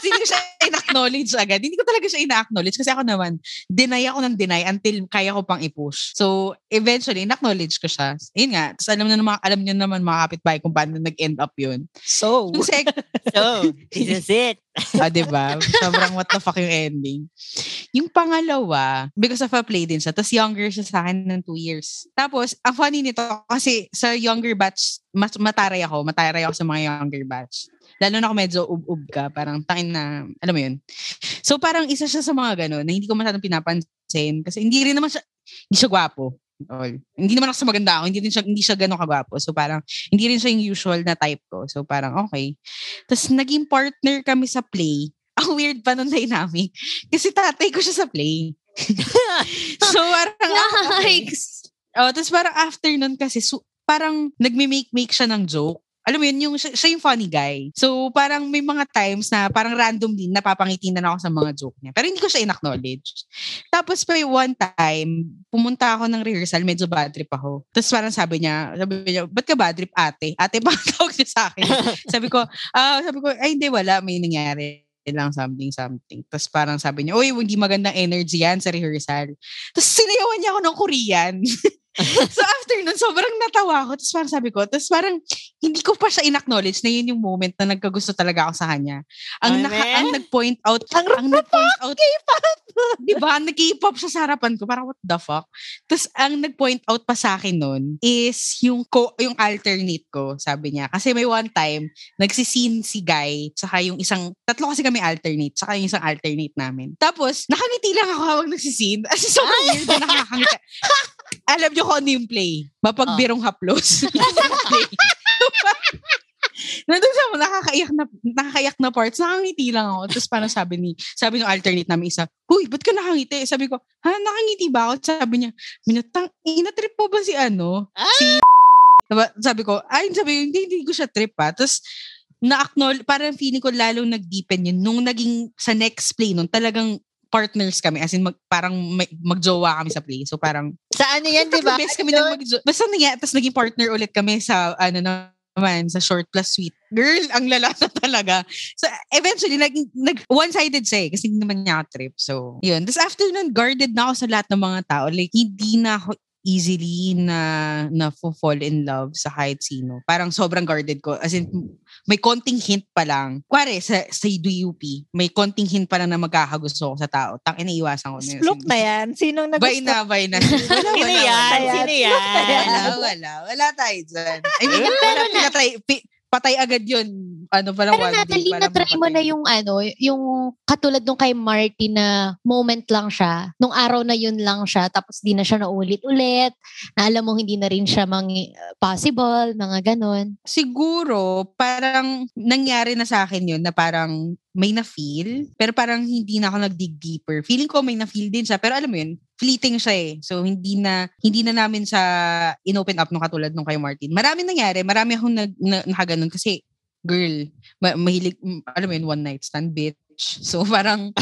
Hindi siya in-acknowledge agad. Hindi ko talaga siya in-acknowledge kasi ako naman, deny ako ng deny until kaya ko pang i-push. So, eventually, in-acknowledge ko siya. Yun nga. Tapos alam na naman, alam niyo naman mga kapitbahay kung paano nag-end up yun. So, Yung sec- so, this is it. ah, diba? Sobrang what the fuck yung ending. Yung pangalawa, because of a play din siya, tapos younger siya sa akin ng two years. Tapos, ang funny nito, kasi sa younger batch, mas mataray ako, mataray ako sa mga younger batch. Lalo na ako medyo ub-ub ka, parang tangin na, alam mo yun. So parang isa siya sa mga gano'n na hindi ko masyadong pinapansin kasi hindi rin naman siya, hindi siya gwapo. All. Hindi naman ako sa maganda ako, hindi rin siya, hindi siya gano'ng kagwapo. So parang, hindi rin siya yung usual na type ko. So parang, okay. Tapos naging partner kami sa play. Ang weird pa nun dynamic. Kasi tatay ko siya sa play. so parang, okay. Yikes. Oh, tapos parang after nun kasi, su- parang nagme-make-make siya ng joke. Alam mo yun, yung, siya, yung funny guy. So, parang may mga times na parang randomly napapangiti na ako sa mga joke niya. Pero hindi ko siya in-acknowledge. Tapos pa one time, pumunta ako ng rehearsal, medyo bad trip ako. Tapos parang sabi niya, sabi niya, ba't ka bad trip ate? Ate pa ang tawag niya sa akin. sabi ko, ah, sabi ko, ay hindi, wala, may nangyari lang something something. Tapos parang sabi niya, uy, hindi magandang energy yan sa rehearsal. Tapos sinayawan niya ako ng Korean. so after nun, sobrang natawa ako. Tapos parang sabi ko, tapos parang hindi ko pa siya in-acknowledge na yun yung moment na nagkagusto talaga ako sa kanya. Ang, Ay, naka, ang nag-point out, Ang ang nag-point out, K-pop! di ba, nag-K-pop siya sa harapan ko, parang what the fuck? Tapos ang nag-point out pa sa akin nun is yung ko, yung alternate ko, sabi niya. Kasi may one time, nagsisin si Guy, saka yung isang, tatlo kasi kami alternate, saka yung isang alternate namin. Tapos, nakangiti lang ako habang nagsisin. As in, sobrang weird na nakakangiti. Alam niyo kung ano yung play? Mapagbirong haplos. Yung play. Nandun sa nakakaiyak na nakakaiyak na parts, nakangiti lang ako. Tapos parang sabi ni sabi ng alternate namin isa, "Huy, ba't ka nakangiti?" Sabi ko, "Ha, nakangiti ba ako?" Sabi niya, "Minatang, ina-trip mo ba si ano?" Si Diba? Sabi ko, ay, sabi ko, hindi, hindi ko siya trip pa. Tapos, na-acknowledge, parang feeling ko lalong nag-deepen yun. Nung naging sa next play nun, talagang partners kami. As in, mag, parang may, magjowa kami sa play. So, parang, Sa ano yan, di ba? Beses kami nang mag Basta nangyari, tapos naging partner ulit kami sa, ano naman, sa short plus sweet. Girl, ang lala na talaga. So, eventually, nag, nag, one-sided siya eh, kasi hindi naman niya trip. So, yun. Tapos after nun, guarded na ako sa lahat ng mga tao. Like, hindi na ako easily na na fall in love sa kahit sino. Parang sobrang guarded ko. As in, may konting hint pa lang. Kuwari, sa, sa DUP, may konting hint pa lang na magkakagusto ko sa tao. Tang iniiwasan ko na yun. Look na yan. Sinong nagusto? Bay na, bay na. Sino yan? Sino yan? Wala, wala. Wala tayo dyan. I mean, wala, pinatay, pi- patay agad yun. Ano, parang Pero. Natalie, na-try mo na yung ano, yung katulad nung kay Marty na moment lang siya. Nung araw na yun lang siya, tapos di na siya naulit-ulit. Na alam mo, hindi na rin siya mang possible, mga ganon. Siguro, parang nangyari na sa akin yun na parang may na-feel, pero parang hindi na ako nag-dig deeper. Feeling ko may na-feel din siya, pero alam mo yun, fleeting siya eh. So, hindi na, hindi na namin sa in-open up nung katulad nung kay Martin. Marami nangyari, marami akong nag, na, nakaganon kasi, girl, ma- mahilig, alam mo yun, one night stand, bitch. So, parang,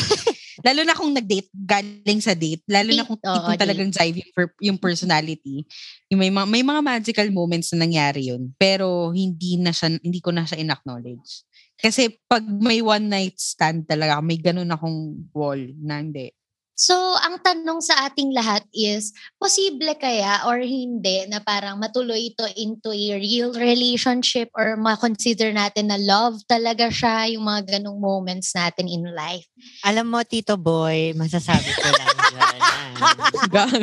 lalo na kung nag-date, galing sa date, lalo na kung date. talagang drive yung, yung personality, yung may, mga, may mga magical moments na nangyari yun, pero hindi na siya, hindi ko na siya in-acknowledge. Kasi pag may one night stand talaga, may ganun akong wall na hindi. So, ang tanong sa ating lahat is, posible kaya or hindi na parang matuloy ito into a real relationship or ma-consider natin na love talaga siya, yung mga ganong moments natin in life. Alam mo, Tito Boy, masasabi ko lang dyan.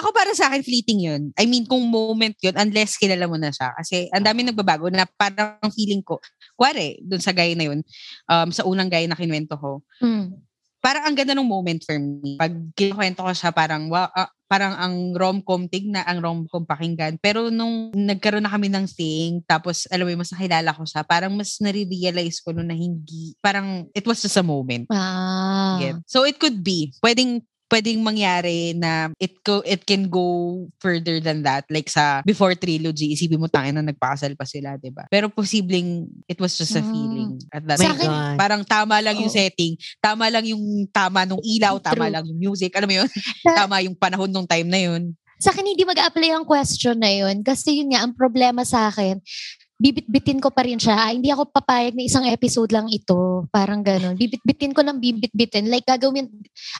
Ako para sa akin, fleeting yun. I mean, kung moment yun, unless kilala mo na siya. Kasi ang dami nagbabago na parang feeling ko, kware, dun sa guy na yun, um, sa unang guy na kinwento ko, Hmm. Parang ang ganda ng moment for me. Pag kinukwento ko siya, parang, wow, ah, parang ang rom-com tigna, ang rom-com pakinggan. Pero nung nagkaroon na kami ng thing, tapos alam mo, mas nakilala ko siya, parang mas nare-realize ko noon na hindi, parang it was just a moment. Ah. Get? So it could be, pwedeng pwedeng mangyari na it go it can go further than that like sa before trilogy isipin mo tangin na nagpakasal pa sila 'di ba pero posibleng it was just a Mm. feeling at that Sa time. akin- parang tama lang yung Oo. setting tama lang yung tama nung ilaw tama True. lang yung music alam mo yun tama yung panahon nung time na yun Sa akin, hindi mag-apply ang question na yun. Kasi yun nga, ang problema sa akin, bibit-bitin ko pa rin siya. Ah, hindi ako papayag na isang episode lang ito. Parang ganun. Bibit-bitin ko ng bibit-bitin. Like, gagawin,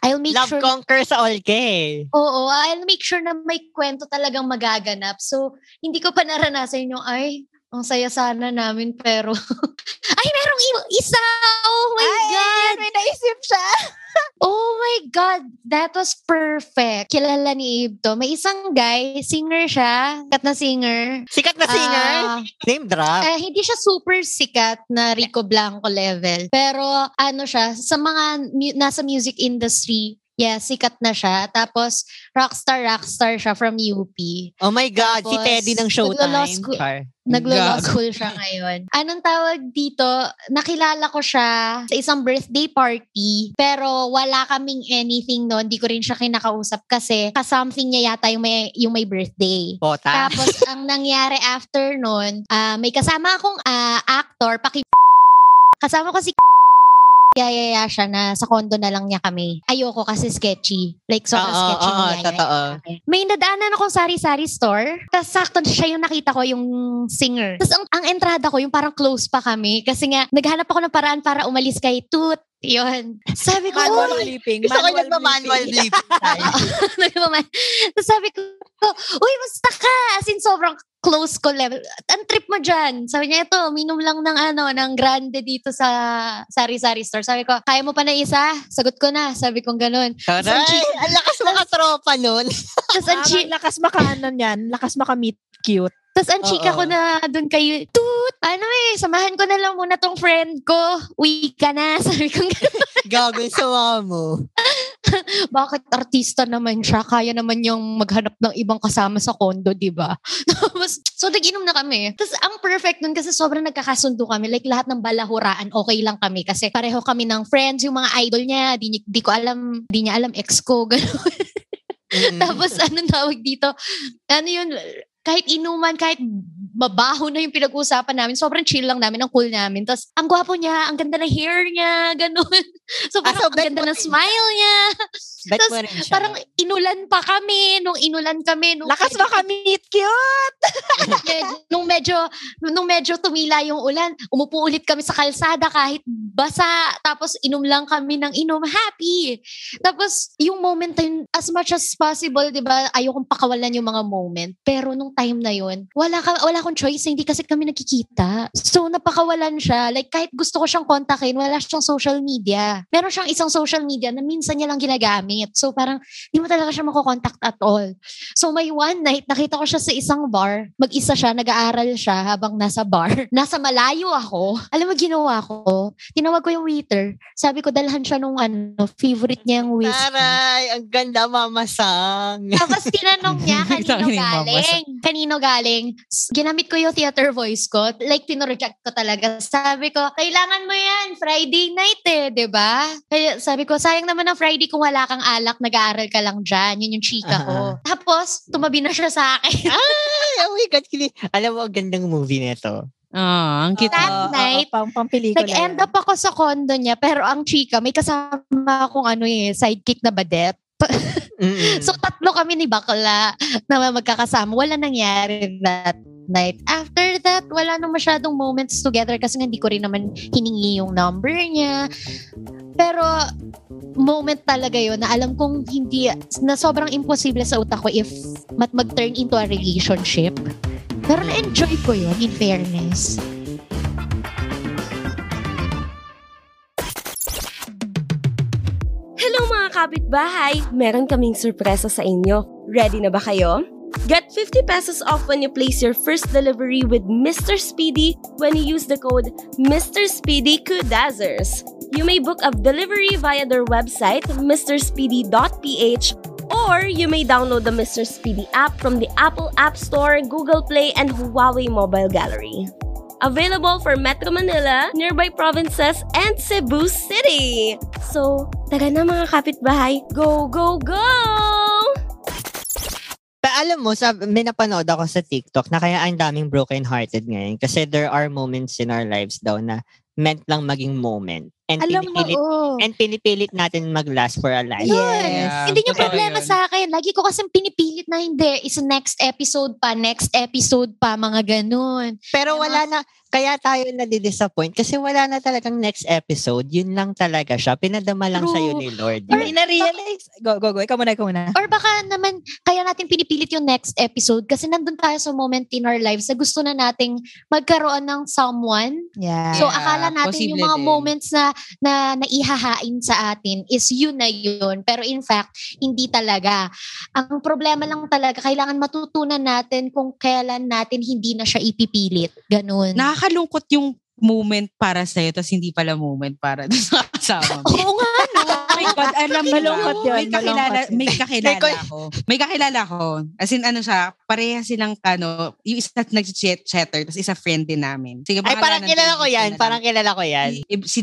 I'll make Love sure conquers all eh. Oo, I'll make sure na may kwento talagang magaganap. So, hindi ko pa naranasan yung, ay, ang saya sana namin, pero, ay, merong isa! Oh my God! May naisip siya. Oh my God! That was perfect. Kilala ni Abe to. May isang guy, singer siya, kat na singer. Sikat na singer. Ah, Name drop. eh, hindi siya super sikat na Rico Blanco level. Pero ano siya, sa mga mu- nasa music industry, yeah, sikat na siya. Tapos, rockstar, rockstar siya from UP. oh my God, si tapos, Teddy ng naglo-law Showtime. school- Char. Naglo-law school siya ngayon. Anong tawag dito? Nakilala ko siya sa isang birthday party. Pero wala kaming anything noon. Hindi ko rin siya kinakausap kasi ka-something niya yata yung may, yung may birthday. Bota. Tapos, ang nangyari after nun, ah, may kasama akong ah, actor, paki kasama ko si yayaya siya na sa condo na lang niya kami. Ayoko kasi sketchy. Like, sobrang Oo, sketchy oo, yayaya totoo. May nadaanan akong sari-sari store. Tapos sakto siya yung nakita ko, yung singer. Tapos ang, ang entrada ko, yung parang close pa kami. Kasi nga, naghanap ako ng paraan para umalis kay Toot. Yun. Sabi ko, Manual "Uy, clipping. Gusto ko nagma-manual bleeping. Tapos sabi ko, uy, basta ka! As in, sobrang close ko level. Ang trip mo dyan. Sabi niya, ito, minom lang ng ano, ng grande dito sa sari-sari store. Sabi ko, kaya mo pa na isa? Sagot ko na. Sabi kong ganun. Taray! Ang lakas mga tropa nun. Tapos ang, Ang chi- lakas maka ano yan, lakas maka meet cute. tas ang chika ko na doon kayo, tut, ano eh, samahan ko na lang muna tong friend ko. Uwi ka na. Sabi kong Gago yung sawa mo. bakit artista naman siya? Kaya naman yung maghanap ng ibang kasama sa kondo, di ba? Tapos, so nag-inom na kami. Tapos ang perfect nun kasi sobrang nagkakasundo kami. Like lahat ng balahuraan, okay lang kami. Kasi pareho kami ng friends, yung mga idol niya, di, di ko alam, di niya alam, ex ko, gano'n. Mm. Tapos anong tawag dito? Ano yun, kahit inuman, kahit mabaho na yung pinag-uusapan namin, sobrang chill lang namin, ang cool namin. Tapos, ang gwapo niya, ang ganda ng hair niya, ganun. So, Ah, parang so ang ganda ng smile niya. Bet siya. Parang inulan pa kami, nung inulan kami. Nung Lakas maka meet cute. Nung medyo nung medyo tumila yung ulan, umupo ulit kami sa kalsada kahit basa, tapos inom lang kami ng inom, happy. Tapos yung moment na yun, as much as possible, 'di ba, ayokong pakawalan yung mga moment. Pero nung time na yun, wala ka wala akong choice, hindi kasi kami nakikita. So napakawalan siya. Like kahit gusto ko siyang kontakin, wala siyang social media. Meron siyang isang social media na minsan niya lang ginagamit. So parang di mo talaga siya makokontakt at all. So may one night, nakita ko siya sa isang bar. Mag-isa siya, nag-aaral siya habang nasa bar. Nasa malayo ako. Alam mo ginawa ko? Tinawag ko yung waiter. Sabi ko, dalhan siya nung ano, favorite niya yung whiskey. Taray! Ang ganda, mamasang. Tapos tinanong niya, kanino galing? Kanino galing? S- Ginamit ko yung theater voice ko. Like, pinoreject ko talaga. Sabi ko, kailangan mo yan. Friday night eh, 'di ba? Kaya sabi ko, sayang naman ang Friday kung wala kang alak, nag-aaral ka lang dyan. Yun yung chika ko. Tapos, tumabi na siya sa akin. Ay, oh my God. kini- Alam mo, ang gandang movie nito. Ah, ang cute. That oo, night, pang, pang pelikula. Nag-end up ako sa condo niya, pero ang chika, may kasama akong ano eh, sidekick na badet. So, tatlo kami ni Bakla na magkakasama. Wala nangyari that night. After that, wala nang masyadong moments together kasi hindi ko rin naman hiningi yung number niya. Pero, moment talaga yun na alam kong hindi, na sobrang imposible sa utak ko if mat mag-turn into a relationship. Pero na-enjoy ko yun, in fairness. Hello mga kapitbahay! Meron kaming sorpresa sa inyo. Ready na ba kayo? Get 50 pesos off when you place your first delivery with Mr. Speedy when you use the code Mr. Speedy Kudazers. You may book a delivery via their website, mrspeedy.ph, or you may download the Mr. Speedy app from the Apple App Store, Google Play, and Huawei Mobile Gallery. Available for Metro Manila, nearby provinces, and Cebu City. So, tara na mga kapitbahay. Go, go, go! Alam mo, sa, may napanood ako sa TikTok na kaya ang daming broken-hearted ngayon kasi there are moments in our lives daw na meant lang maging moment. And Alam mo, pinipilit, oh. and pinipilit natin mag-last for a life. Yes. Yeah, hindi yung problema yun. sa akin. Lagi ko kasi pinipilit na hindi. Is next episode pa, next episode pa, mga ganun. Pero Kaya wala na, kaya tayo na-disappoint kasi wala na talagang next episode. Yun lang talaga siya. Pinadama lang True. sa'yo ni Lord. Hindi na-realize. Go, go, go. Ikaw muna, ikaw muna. Or baka naman, kaya natin pinipilit yung next episode kasi nandun tayo sa moment in our lives na gusto na nating magkaroon ng someone. Yeah. So akala natin yung posible mga din. moments na, na naihahain sa atin is yun na yun. Pero in fact, hindi talaga. Ang problema lang talaga, kailangan matutunan natin kung kailan natin hindi na siya ipipilit. Ganun. Nakakalungkot yung moment para sa'yo, tapos hindi pala moment para sa kasama mo. Oo nga, no? Oh my God, alam mo Malungkot yun, May kakilala, may kakilala ako. May kakilala ko. As in, ano siya, pareha silang, ano, yung isa nag-chatter, tapos isa friend din namin. Sige, Ay, parang kilala ko yan. Parang kilala ko yan. Si, si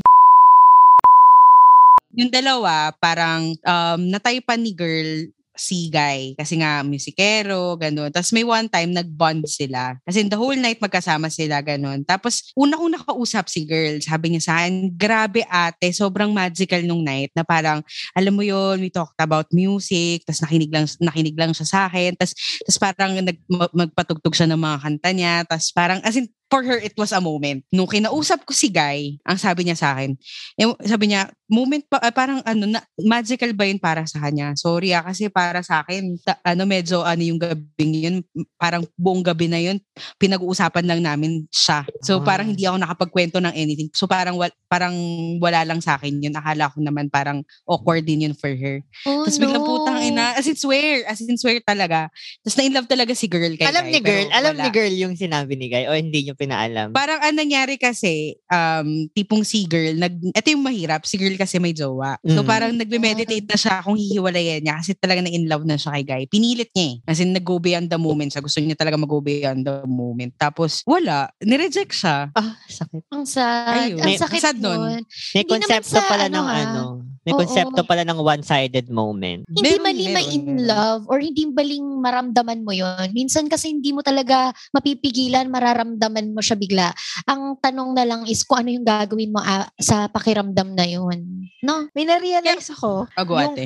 yung dalawa, parang um, nataypan ni girl si guy kasi nga musikero, ganun. Tapos may one time nag-bond sila. Kasi the whole night magkasama sila, ganun. Tapos una-una kausap si girl. Sabi niya sa akin, grabe ate, sobrang magical nung night na parang, alam mo yon we talked about music, tapos nakinig lang, nakinig lang siya sa akin. Tapos, tapos parang nag, ma- magpatugtog siya ng mga kanta niya. Tapos parang, as in, for her, it was a moment. Nung kinausap ko si Guy, ang sabi niya sa akin, eh, sabi niya, moment pa, ah, parang ano, na, magical ba yun para sa kanya? Sorry ah, kasi para sa akin, ta- ano, medyo ano yung gabing yun, parang buong gabi na yun, pinag-uusapan lang namin siya. So Ah. parang hindi ako nakapagkwento ng anything. So parang, wal, parang wala lang sa akin yun. Akala ko naman parang awkward din yun for her. Oh, Tapos biglang no. putang ina, as in swear, as in swear talaga. Tapos na-in-love talaga si girl kay alam Guy, ni girl, alam wala. ni girl yung sinabi ni Guy o hindi niyo pinaalam. Parang ang nangyari kasi, um, tipong si girl, nag, ito yung mahirap, si girl kasi may jowa. So Mm. parang nagme-meditate na siya kung hihiwalayan niya kasi talaga na in love na siya kay Guy. Pinilit niya eh. As in, nag-go beyond the moment siya. Gusto niya talaga mag-go beyond the moment. Tapos, wala. Nireject siya. ah, sakit. Ang sad. Ayun. Ang sakit sad nun. May konsepto sa pala ano, ng ha? ano. May Oo. konsepto pala ng one-sided moment. Hindi Meron, mali may meron, in meron. love or hindi baling maramdaman mo yon. Minsan kasi hindi mo talaga mapipigilan, mararamdaman mo siya bigla. Ang tanong na lang is kung ano yung gagawin mo ah, sa pakiramdam na yun. No? May na-realize ako. Ago Yung-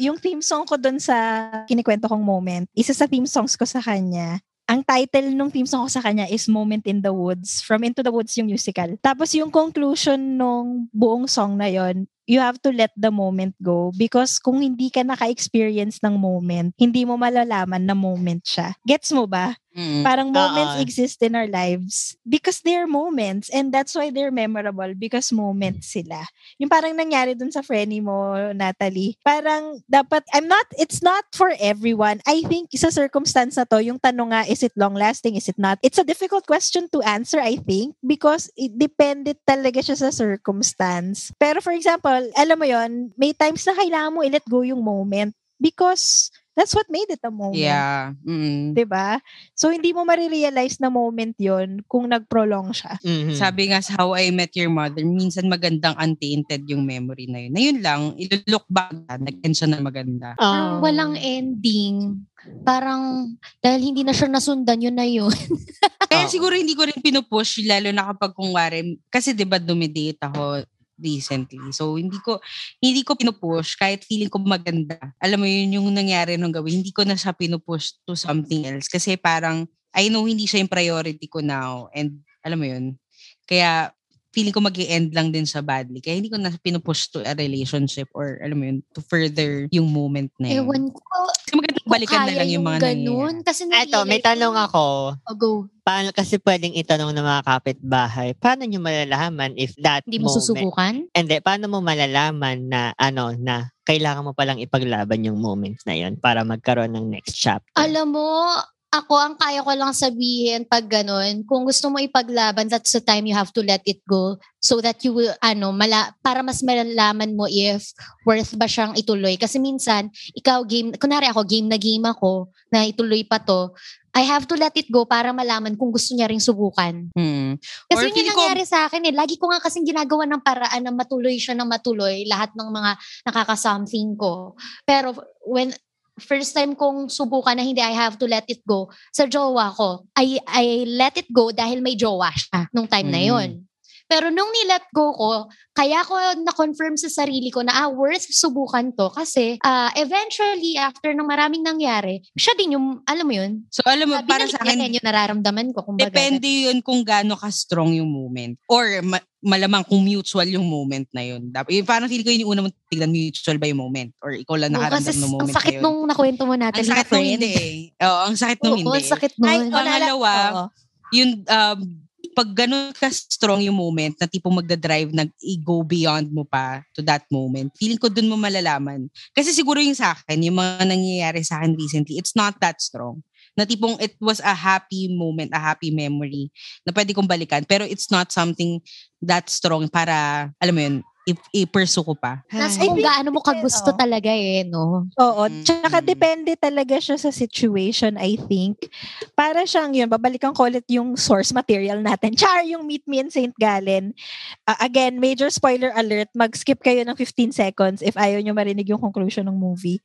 yung theme song ko dun sa kinikwento kong moment, isa sa theme songs ko sa kanya, ang title nung theme song ko sa kanya is Moment in the Woods, from Into the Woods yung musical. Tapos yung conclusion nung buong song na yon you have to let the moment go because kung hindi ka naka-experience ng moment, hindi mo malalaman na moment siya. Gets mo ba? Mm. Parang moments Oo. exist in our lives because they're moments and that's why they're memorable because moments sila. Yung parang nangyari dun sa frenny mo, Natalie. Parang dapat, I'm not, it's not for everyone. I think sa circumstance na to, yung tanong nga, is it long lasting? Is it not? It's a difficult question to answer, I think, because it depended talaga siya sa circumstance. Pero for example, alam mo yon may times na kailangan mo i-let go yung moment because that's what made it a moment. Yeah. Mm. 'di ba? So hindi mo marirealize na moment 'yon kung nag-prolong siya. Mhm. Sabi nga sa How I Met Your Mother, minsan magandang untainted yung memory na yun. Na yun lang, ilo-look back na, nag-end siya na maganda. Ah. Parang walang ending. Parang dahil hindi na siya nasundan yun na yun. Kaya Oo. siguro hindi ko rin pinupush, lalo na kapag kung wari, kasi di ba dumidate ako recently. So, hindi ko, hindi ko pinupush kahit feeling ko maganda. Alam mo yun, yung nangyari nung gawin, hindi ko na siya pinupush to something else. Kasi parang, I know hindi siya yung priority ko now. And alam mo yun, kaya feeling ko mag end lang din siya badly. Kaya hindi ko na pinupush to a relationship or alam mo yun, to further yung moment na yun. Ewan ko. Kasi balikan na kaya lang yung mga ganun. nangyayari. Kasi Eto, may tanong ko- ako. Oh, go. Paano kasi pwedeng itanong ng mga kapitbahay, paano nyo malalaman if that Hindi mo moment, susubukan? hindi, paano mo malalaman na ano, na kailangan mo palang ipaglaban yung moment na yon para magkaroon ng next chapter? Alam mo, ako ang kaya ko lang sabihin pag ganun, kung gusto mo ipaglaban, that's the time you have to let it go so that you will, ano, mala, para mas malalaman mo if worth ba siyang ituloy. Kasi minsan, ikaw game, kunwari ako, game na game ako, na ituloy pa to, I have to let it go para malaman kung gusto niya ring subukan. Hmm. Kasi Or yun yung feeling ko- nangyari sa akin eh. Lagi ko nga kasing ginagawa ng paraan na matuloy siya ng matuloy lahat ng mga nakaka-something ko. Pero when first time kong subukan na hindi I have to let it go sa jowa ko, I, I let it go dahil may jowa siya nung time na Mm. yon. Pero nung ni-let go ko, kaya ko na-confirm sa sarili ko na ah, worth subukan to kasi ah, eventually, after ng maraming nangyari, siya din yung, alam mo yun, So alam mo, uh, para sa akin, yung nararamdaman ko. Kumbaga, Depende yun kung gaano ka-strong yung moment. Or ma- malamang kung mutual yung moment na yun. Dap- yung parang feeling ko yun yung una mong tignan, mutual ba yung moment? Or ikaw lang Oo, nakaramdam ng moment ang sakit na yun. nung nakwento mo natin ang sakit nung hindi eh. Oo, ang sakit nung Oo, hindi. ang sakit nun. Ay, Ang nala- pangalawa, oo. Yung, um, pag ganun ka-strong yung moment na tipong magdadrive, nag-go beyond mo pa to that moment, feeling ko dun mo malalaman. Kasi siguro yung sa akin, yung mga nangyayari sa akin recently, it's not that strong. Na tipong it was a happy moment, a happy memory na pwede kong balikan. Pero it's not something that strong para, alam mo yun, i- i-pursue ko pa. Nas kung gaano mo kagusto oo. talaga eh, no? Oo. Mm. Tsaka depende talaga siya sa situation, I think. Para siyang yun, babalikan ko ulit yung source material natin. Char, yung Meet Me in St. Gallen. Uh, again, major spoiler alert. Mag-skip kayo ng 15 seconds if ayaw nyo marinig yung conclusion ng movie.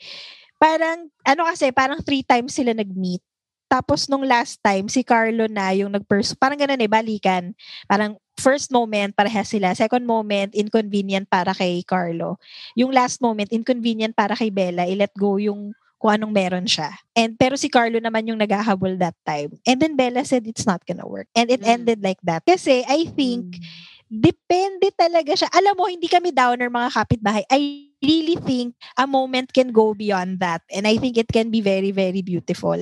Parang, ano kasi, parang three times sila nag-meet. Tapos nung last time, si Carlo na yung nag-pursue. Parang ganun eh, balikan. Parang first moment, parehas sila. Second moment, inconvenient para kay Carlo. Yung last moment, inconvenient para kay Bella. I-let go yung kung anong meron siya. And pero si Carlo naman yung naghahabol that time. And then Bella said it's not gonna work. And it Mm. ended like that. Kasi I think depende talaga siya. Alam mo, hindi kami downer mga kapitbahay. I really think a moment can go beyond that. And I think it can be very, very beautiful.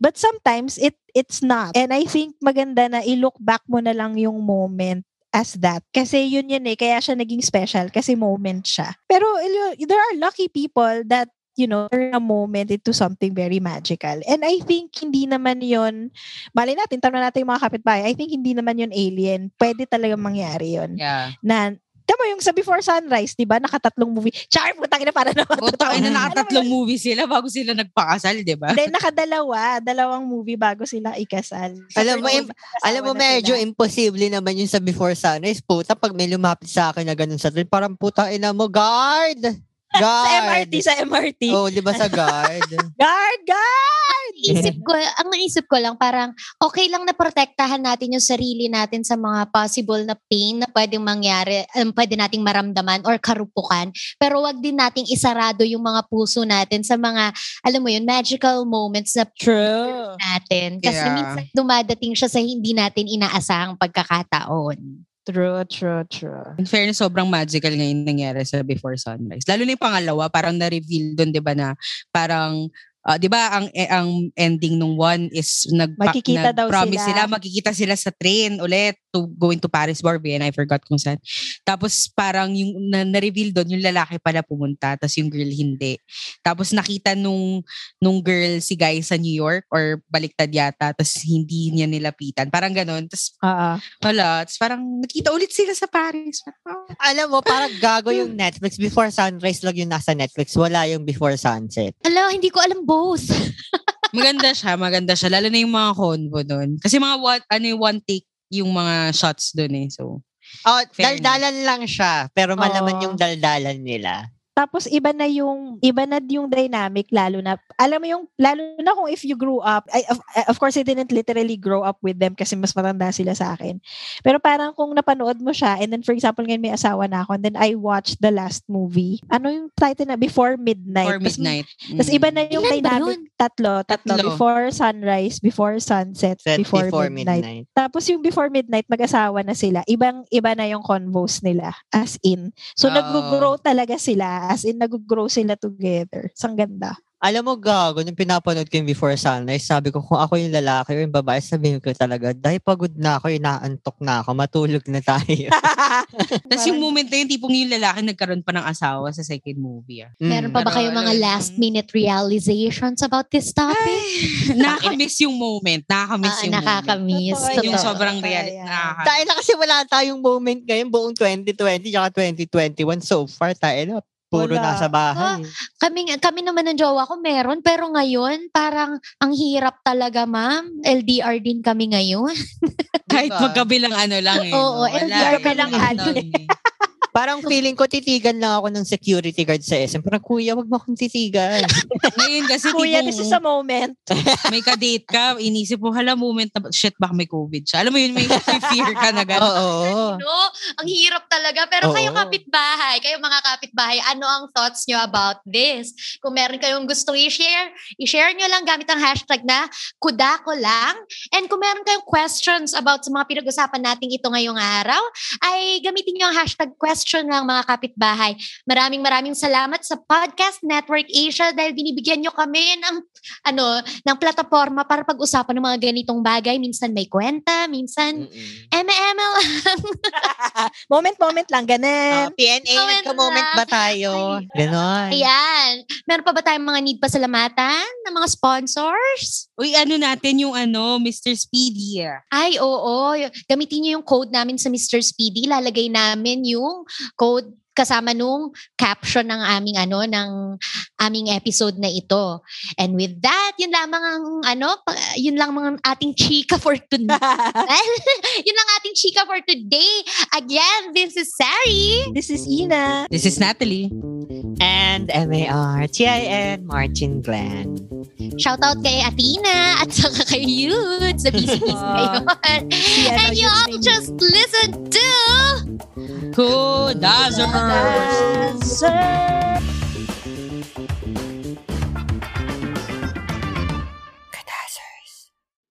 But sometimes it it's not. And I think maganda na i-look back mo na lang yung moment as that. Kasi yun yun eh. Kaya siya naging special. Kasi moment siya. Pero there are lucky people that you know, turn a moment into something very magical. And I think hindi naman yon mali natin, tanong natin yung mga kapitbahay, I think hindi naman yon alien. Pwede talaga mangyari yon Yeah. Na, tama yung sa Before Sunrise, di ba? Nakatatlong movie. Char, putang ina para naman. O tayo na Alam mo nakatatlong movie sila bago sila nagpakasal, di ba? Hindi, nakadalawa. Dalawang movie bago sila ikasal. Sa Alam mo, im- Alam mo, na medyo sila. imposible naman yung sa Before Sunrise. Puta, pag may lumapit sa akin na ganun sa train, parang puta ina mo, guard! Sa Guard! MRT, sa MRT. Oh, di ba sa guard? Guard, guard! Isip ko, ang naisip ko lang, parang okay lang na protektahan natin yung sarili natin sa mga possible na pain na pwedeng mangyari, um, pwede nating maramdaman or karupukan. Pero wag din nating isarado yung mga puso natin sa mga, alam mo yun, magical moments na True. natin. Kasi Yeah. minsan dumadating siya sa hindi natin inaasahang pagkakataon. True, true, true. In fairness, sobrang magical ngayon nangyari sa Before Sunrise. Lalo na yung pangalawa, parang na-reveal doon, di ba, na parang, ah, di ba, ang, eh, ang ending nung one is nag, Makikita daw promise sila. sila. magkikita sila sa train ulit to going to Paris Barbie and I forgot kung saan. Tapos parang yung na, na-reveal doon, yung lalaki pala pumunta, tapos yung girl hindi. Tapos nakita nung, nung girl si guy sa New York or baliktad yata, tapos hindi niya nilapitan. Parang ganon. Tapos Oo. wala. Tapos parang nakita ulit sila sa Paris. Ah. Alam mo, parang gago yung Netflix. Before Sunrise lang yung nasa Netflix. Wala yung Before Sunset. Hala, hindi ko alam both. maganda siya, maganda siya. Lalo na yung mga convo doon. Kasi mga what, ano yung one take yung mga shots doon eh. So, Oh, Fair daldalan lang siya. Pero malaman Oo. yung daldalan nila. Tapos iba na yung iba na yung dynamic lalo na alam mo yung lalo na kung if you grew up I, of, of course I didn't literally grow up with them kasi mas matanda sila sa akin. Pero parang kung napanood mo siya and then for example ngayon may asawa na ako and then I watched the last movie. Ano yung title na Before Midnight. for Tas- midnight. Tas Mm. iba na yung Ilan dynamic. yun? Tatlo, tatlo. Tatlo. Before sunrise, before sunset, Set before, before, midnight. midnight. Tapos yung before midnight, mag-asawa na sila. Ibang iba na yung convos nila. As in. So Oo. nag-grow talaga sila. As in, nag-grow sila together. Sang ganda. Alam mo, gago, nung pinapanood ko yung Before Sunrise, sabi ko, kung ako yung lalaki o yung babae, sabihin ko talaga, dahil pagod na ako, inaantok na ako, matulog na tayo. Tapos yung moment na yun, tipong yung lalaki nagkaroon pa ng asawa sa second movie. Ah. Meron pa ba Pero kayo mga alam- last minute realizations about this topic? nakakamiss yung moment. Nakakamiss Ah, yung nakakamiss. moment. Yung Totoo. sobrang real. Ayan. Nakaka- Dahil na kasi wala tayong moment ngayon, buong 2020 tsaka 2021 so far, tayo na, puro Wala. nasa bahay. Kami, kami naman ng jowa ko meron, pero ngayon parang ang hirap talaga ma'am. LDR din kami ngayon. Kahit magkabilang ano lang eh. Oo, no? Wala. Ganun ano lang. Parang feeling ko, titigan lang ako ng security guard sa SM. Parang, kuya, wag mo akong titigan. Ngayon kasi Kuya, tipong this is a moment. may ka-date ka, inisip mo, hala moment na, shit, baka may COVID siya. Alam mo yun, may, may fear ka na gano'n. Oo. No, ang hirap talaga. Pero kayo Oo. kapitbahay, kayo mga kapitbahay, ano ang thoughts nyo about this? Kung meron kayong gustong i-share, i-share nyo lang gamit ang hashtag na kudako lang. And kung meron kayong questions about sa mga pinag-usapan natin ito ngayong araw, ay gamitin nyo ang hashtag question lang mga kapitbahay. Maraming maraming salamat sa Podcast Network Asia dahil binibigyan nyo kami ng ano, ng plataforma para pag-usapan ng mga ganitong bagay. Minsan may kwenta, minsan. MML Moment-moment lang, ganun. PNA, Moment nagka-moment lang. ba tayo? Ganon. Ayan. Meron pa ba tayong mga need pasalamatan ng mga sponsors? Uy, ano natin yung ano, Mr. Speedy. Ay, oo. Gamitin niyo yung code namin sa Mr. Speedy. Lalagay namin yung code kasama nung caption ng aming ano ng aming episode na ito. And with that, yun lamang ang ano, yun lang mga ating chika for today. yun lang ating chika for today. Again, this is Sari. This is Ina. This is Natalie. And M-A-R-T-I-N, Martin Glenn. Shout out kay Athena at saka kay Yud sa busy-busy ngayon. And you Yude's all just listen to to Dazzers.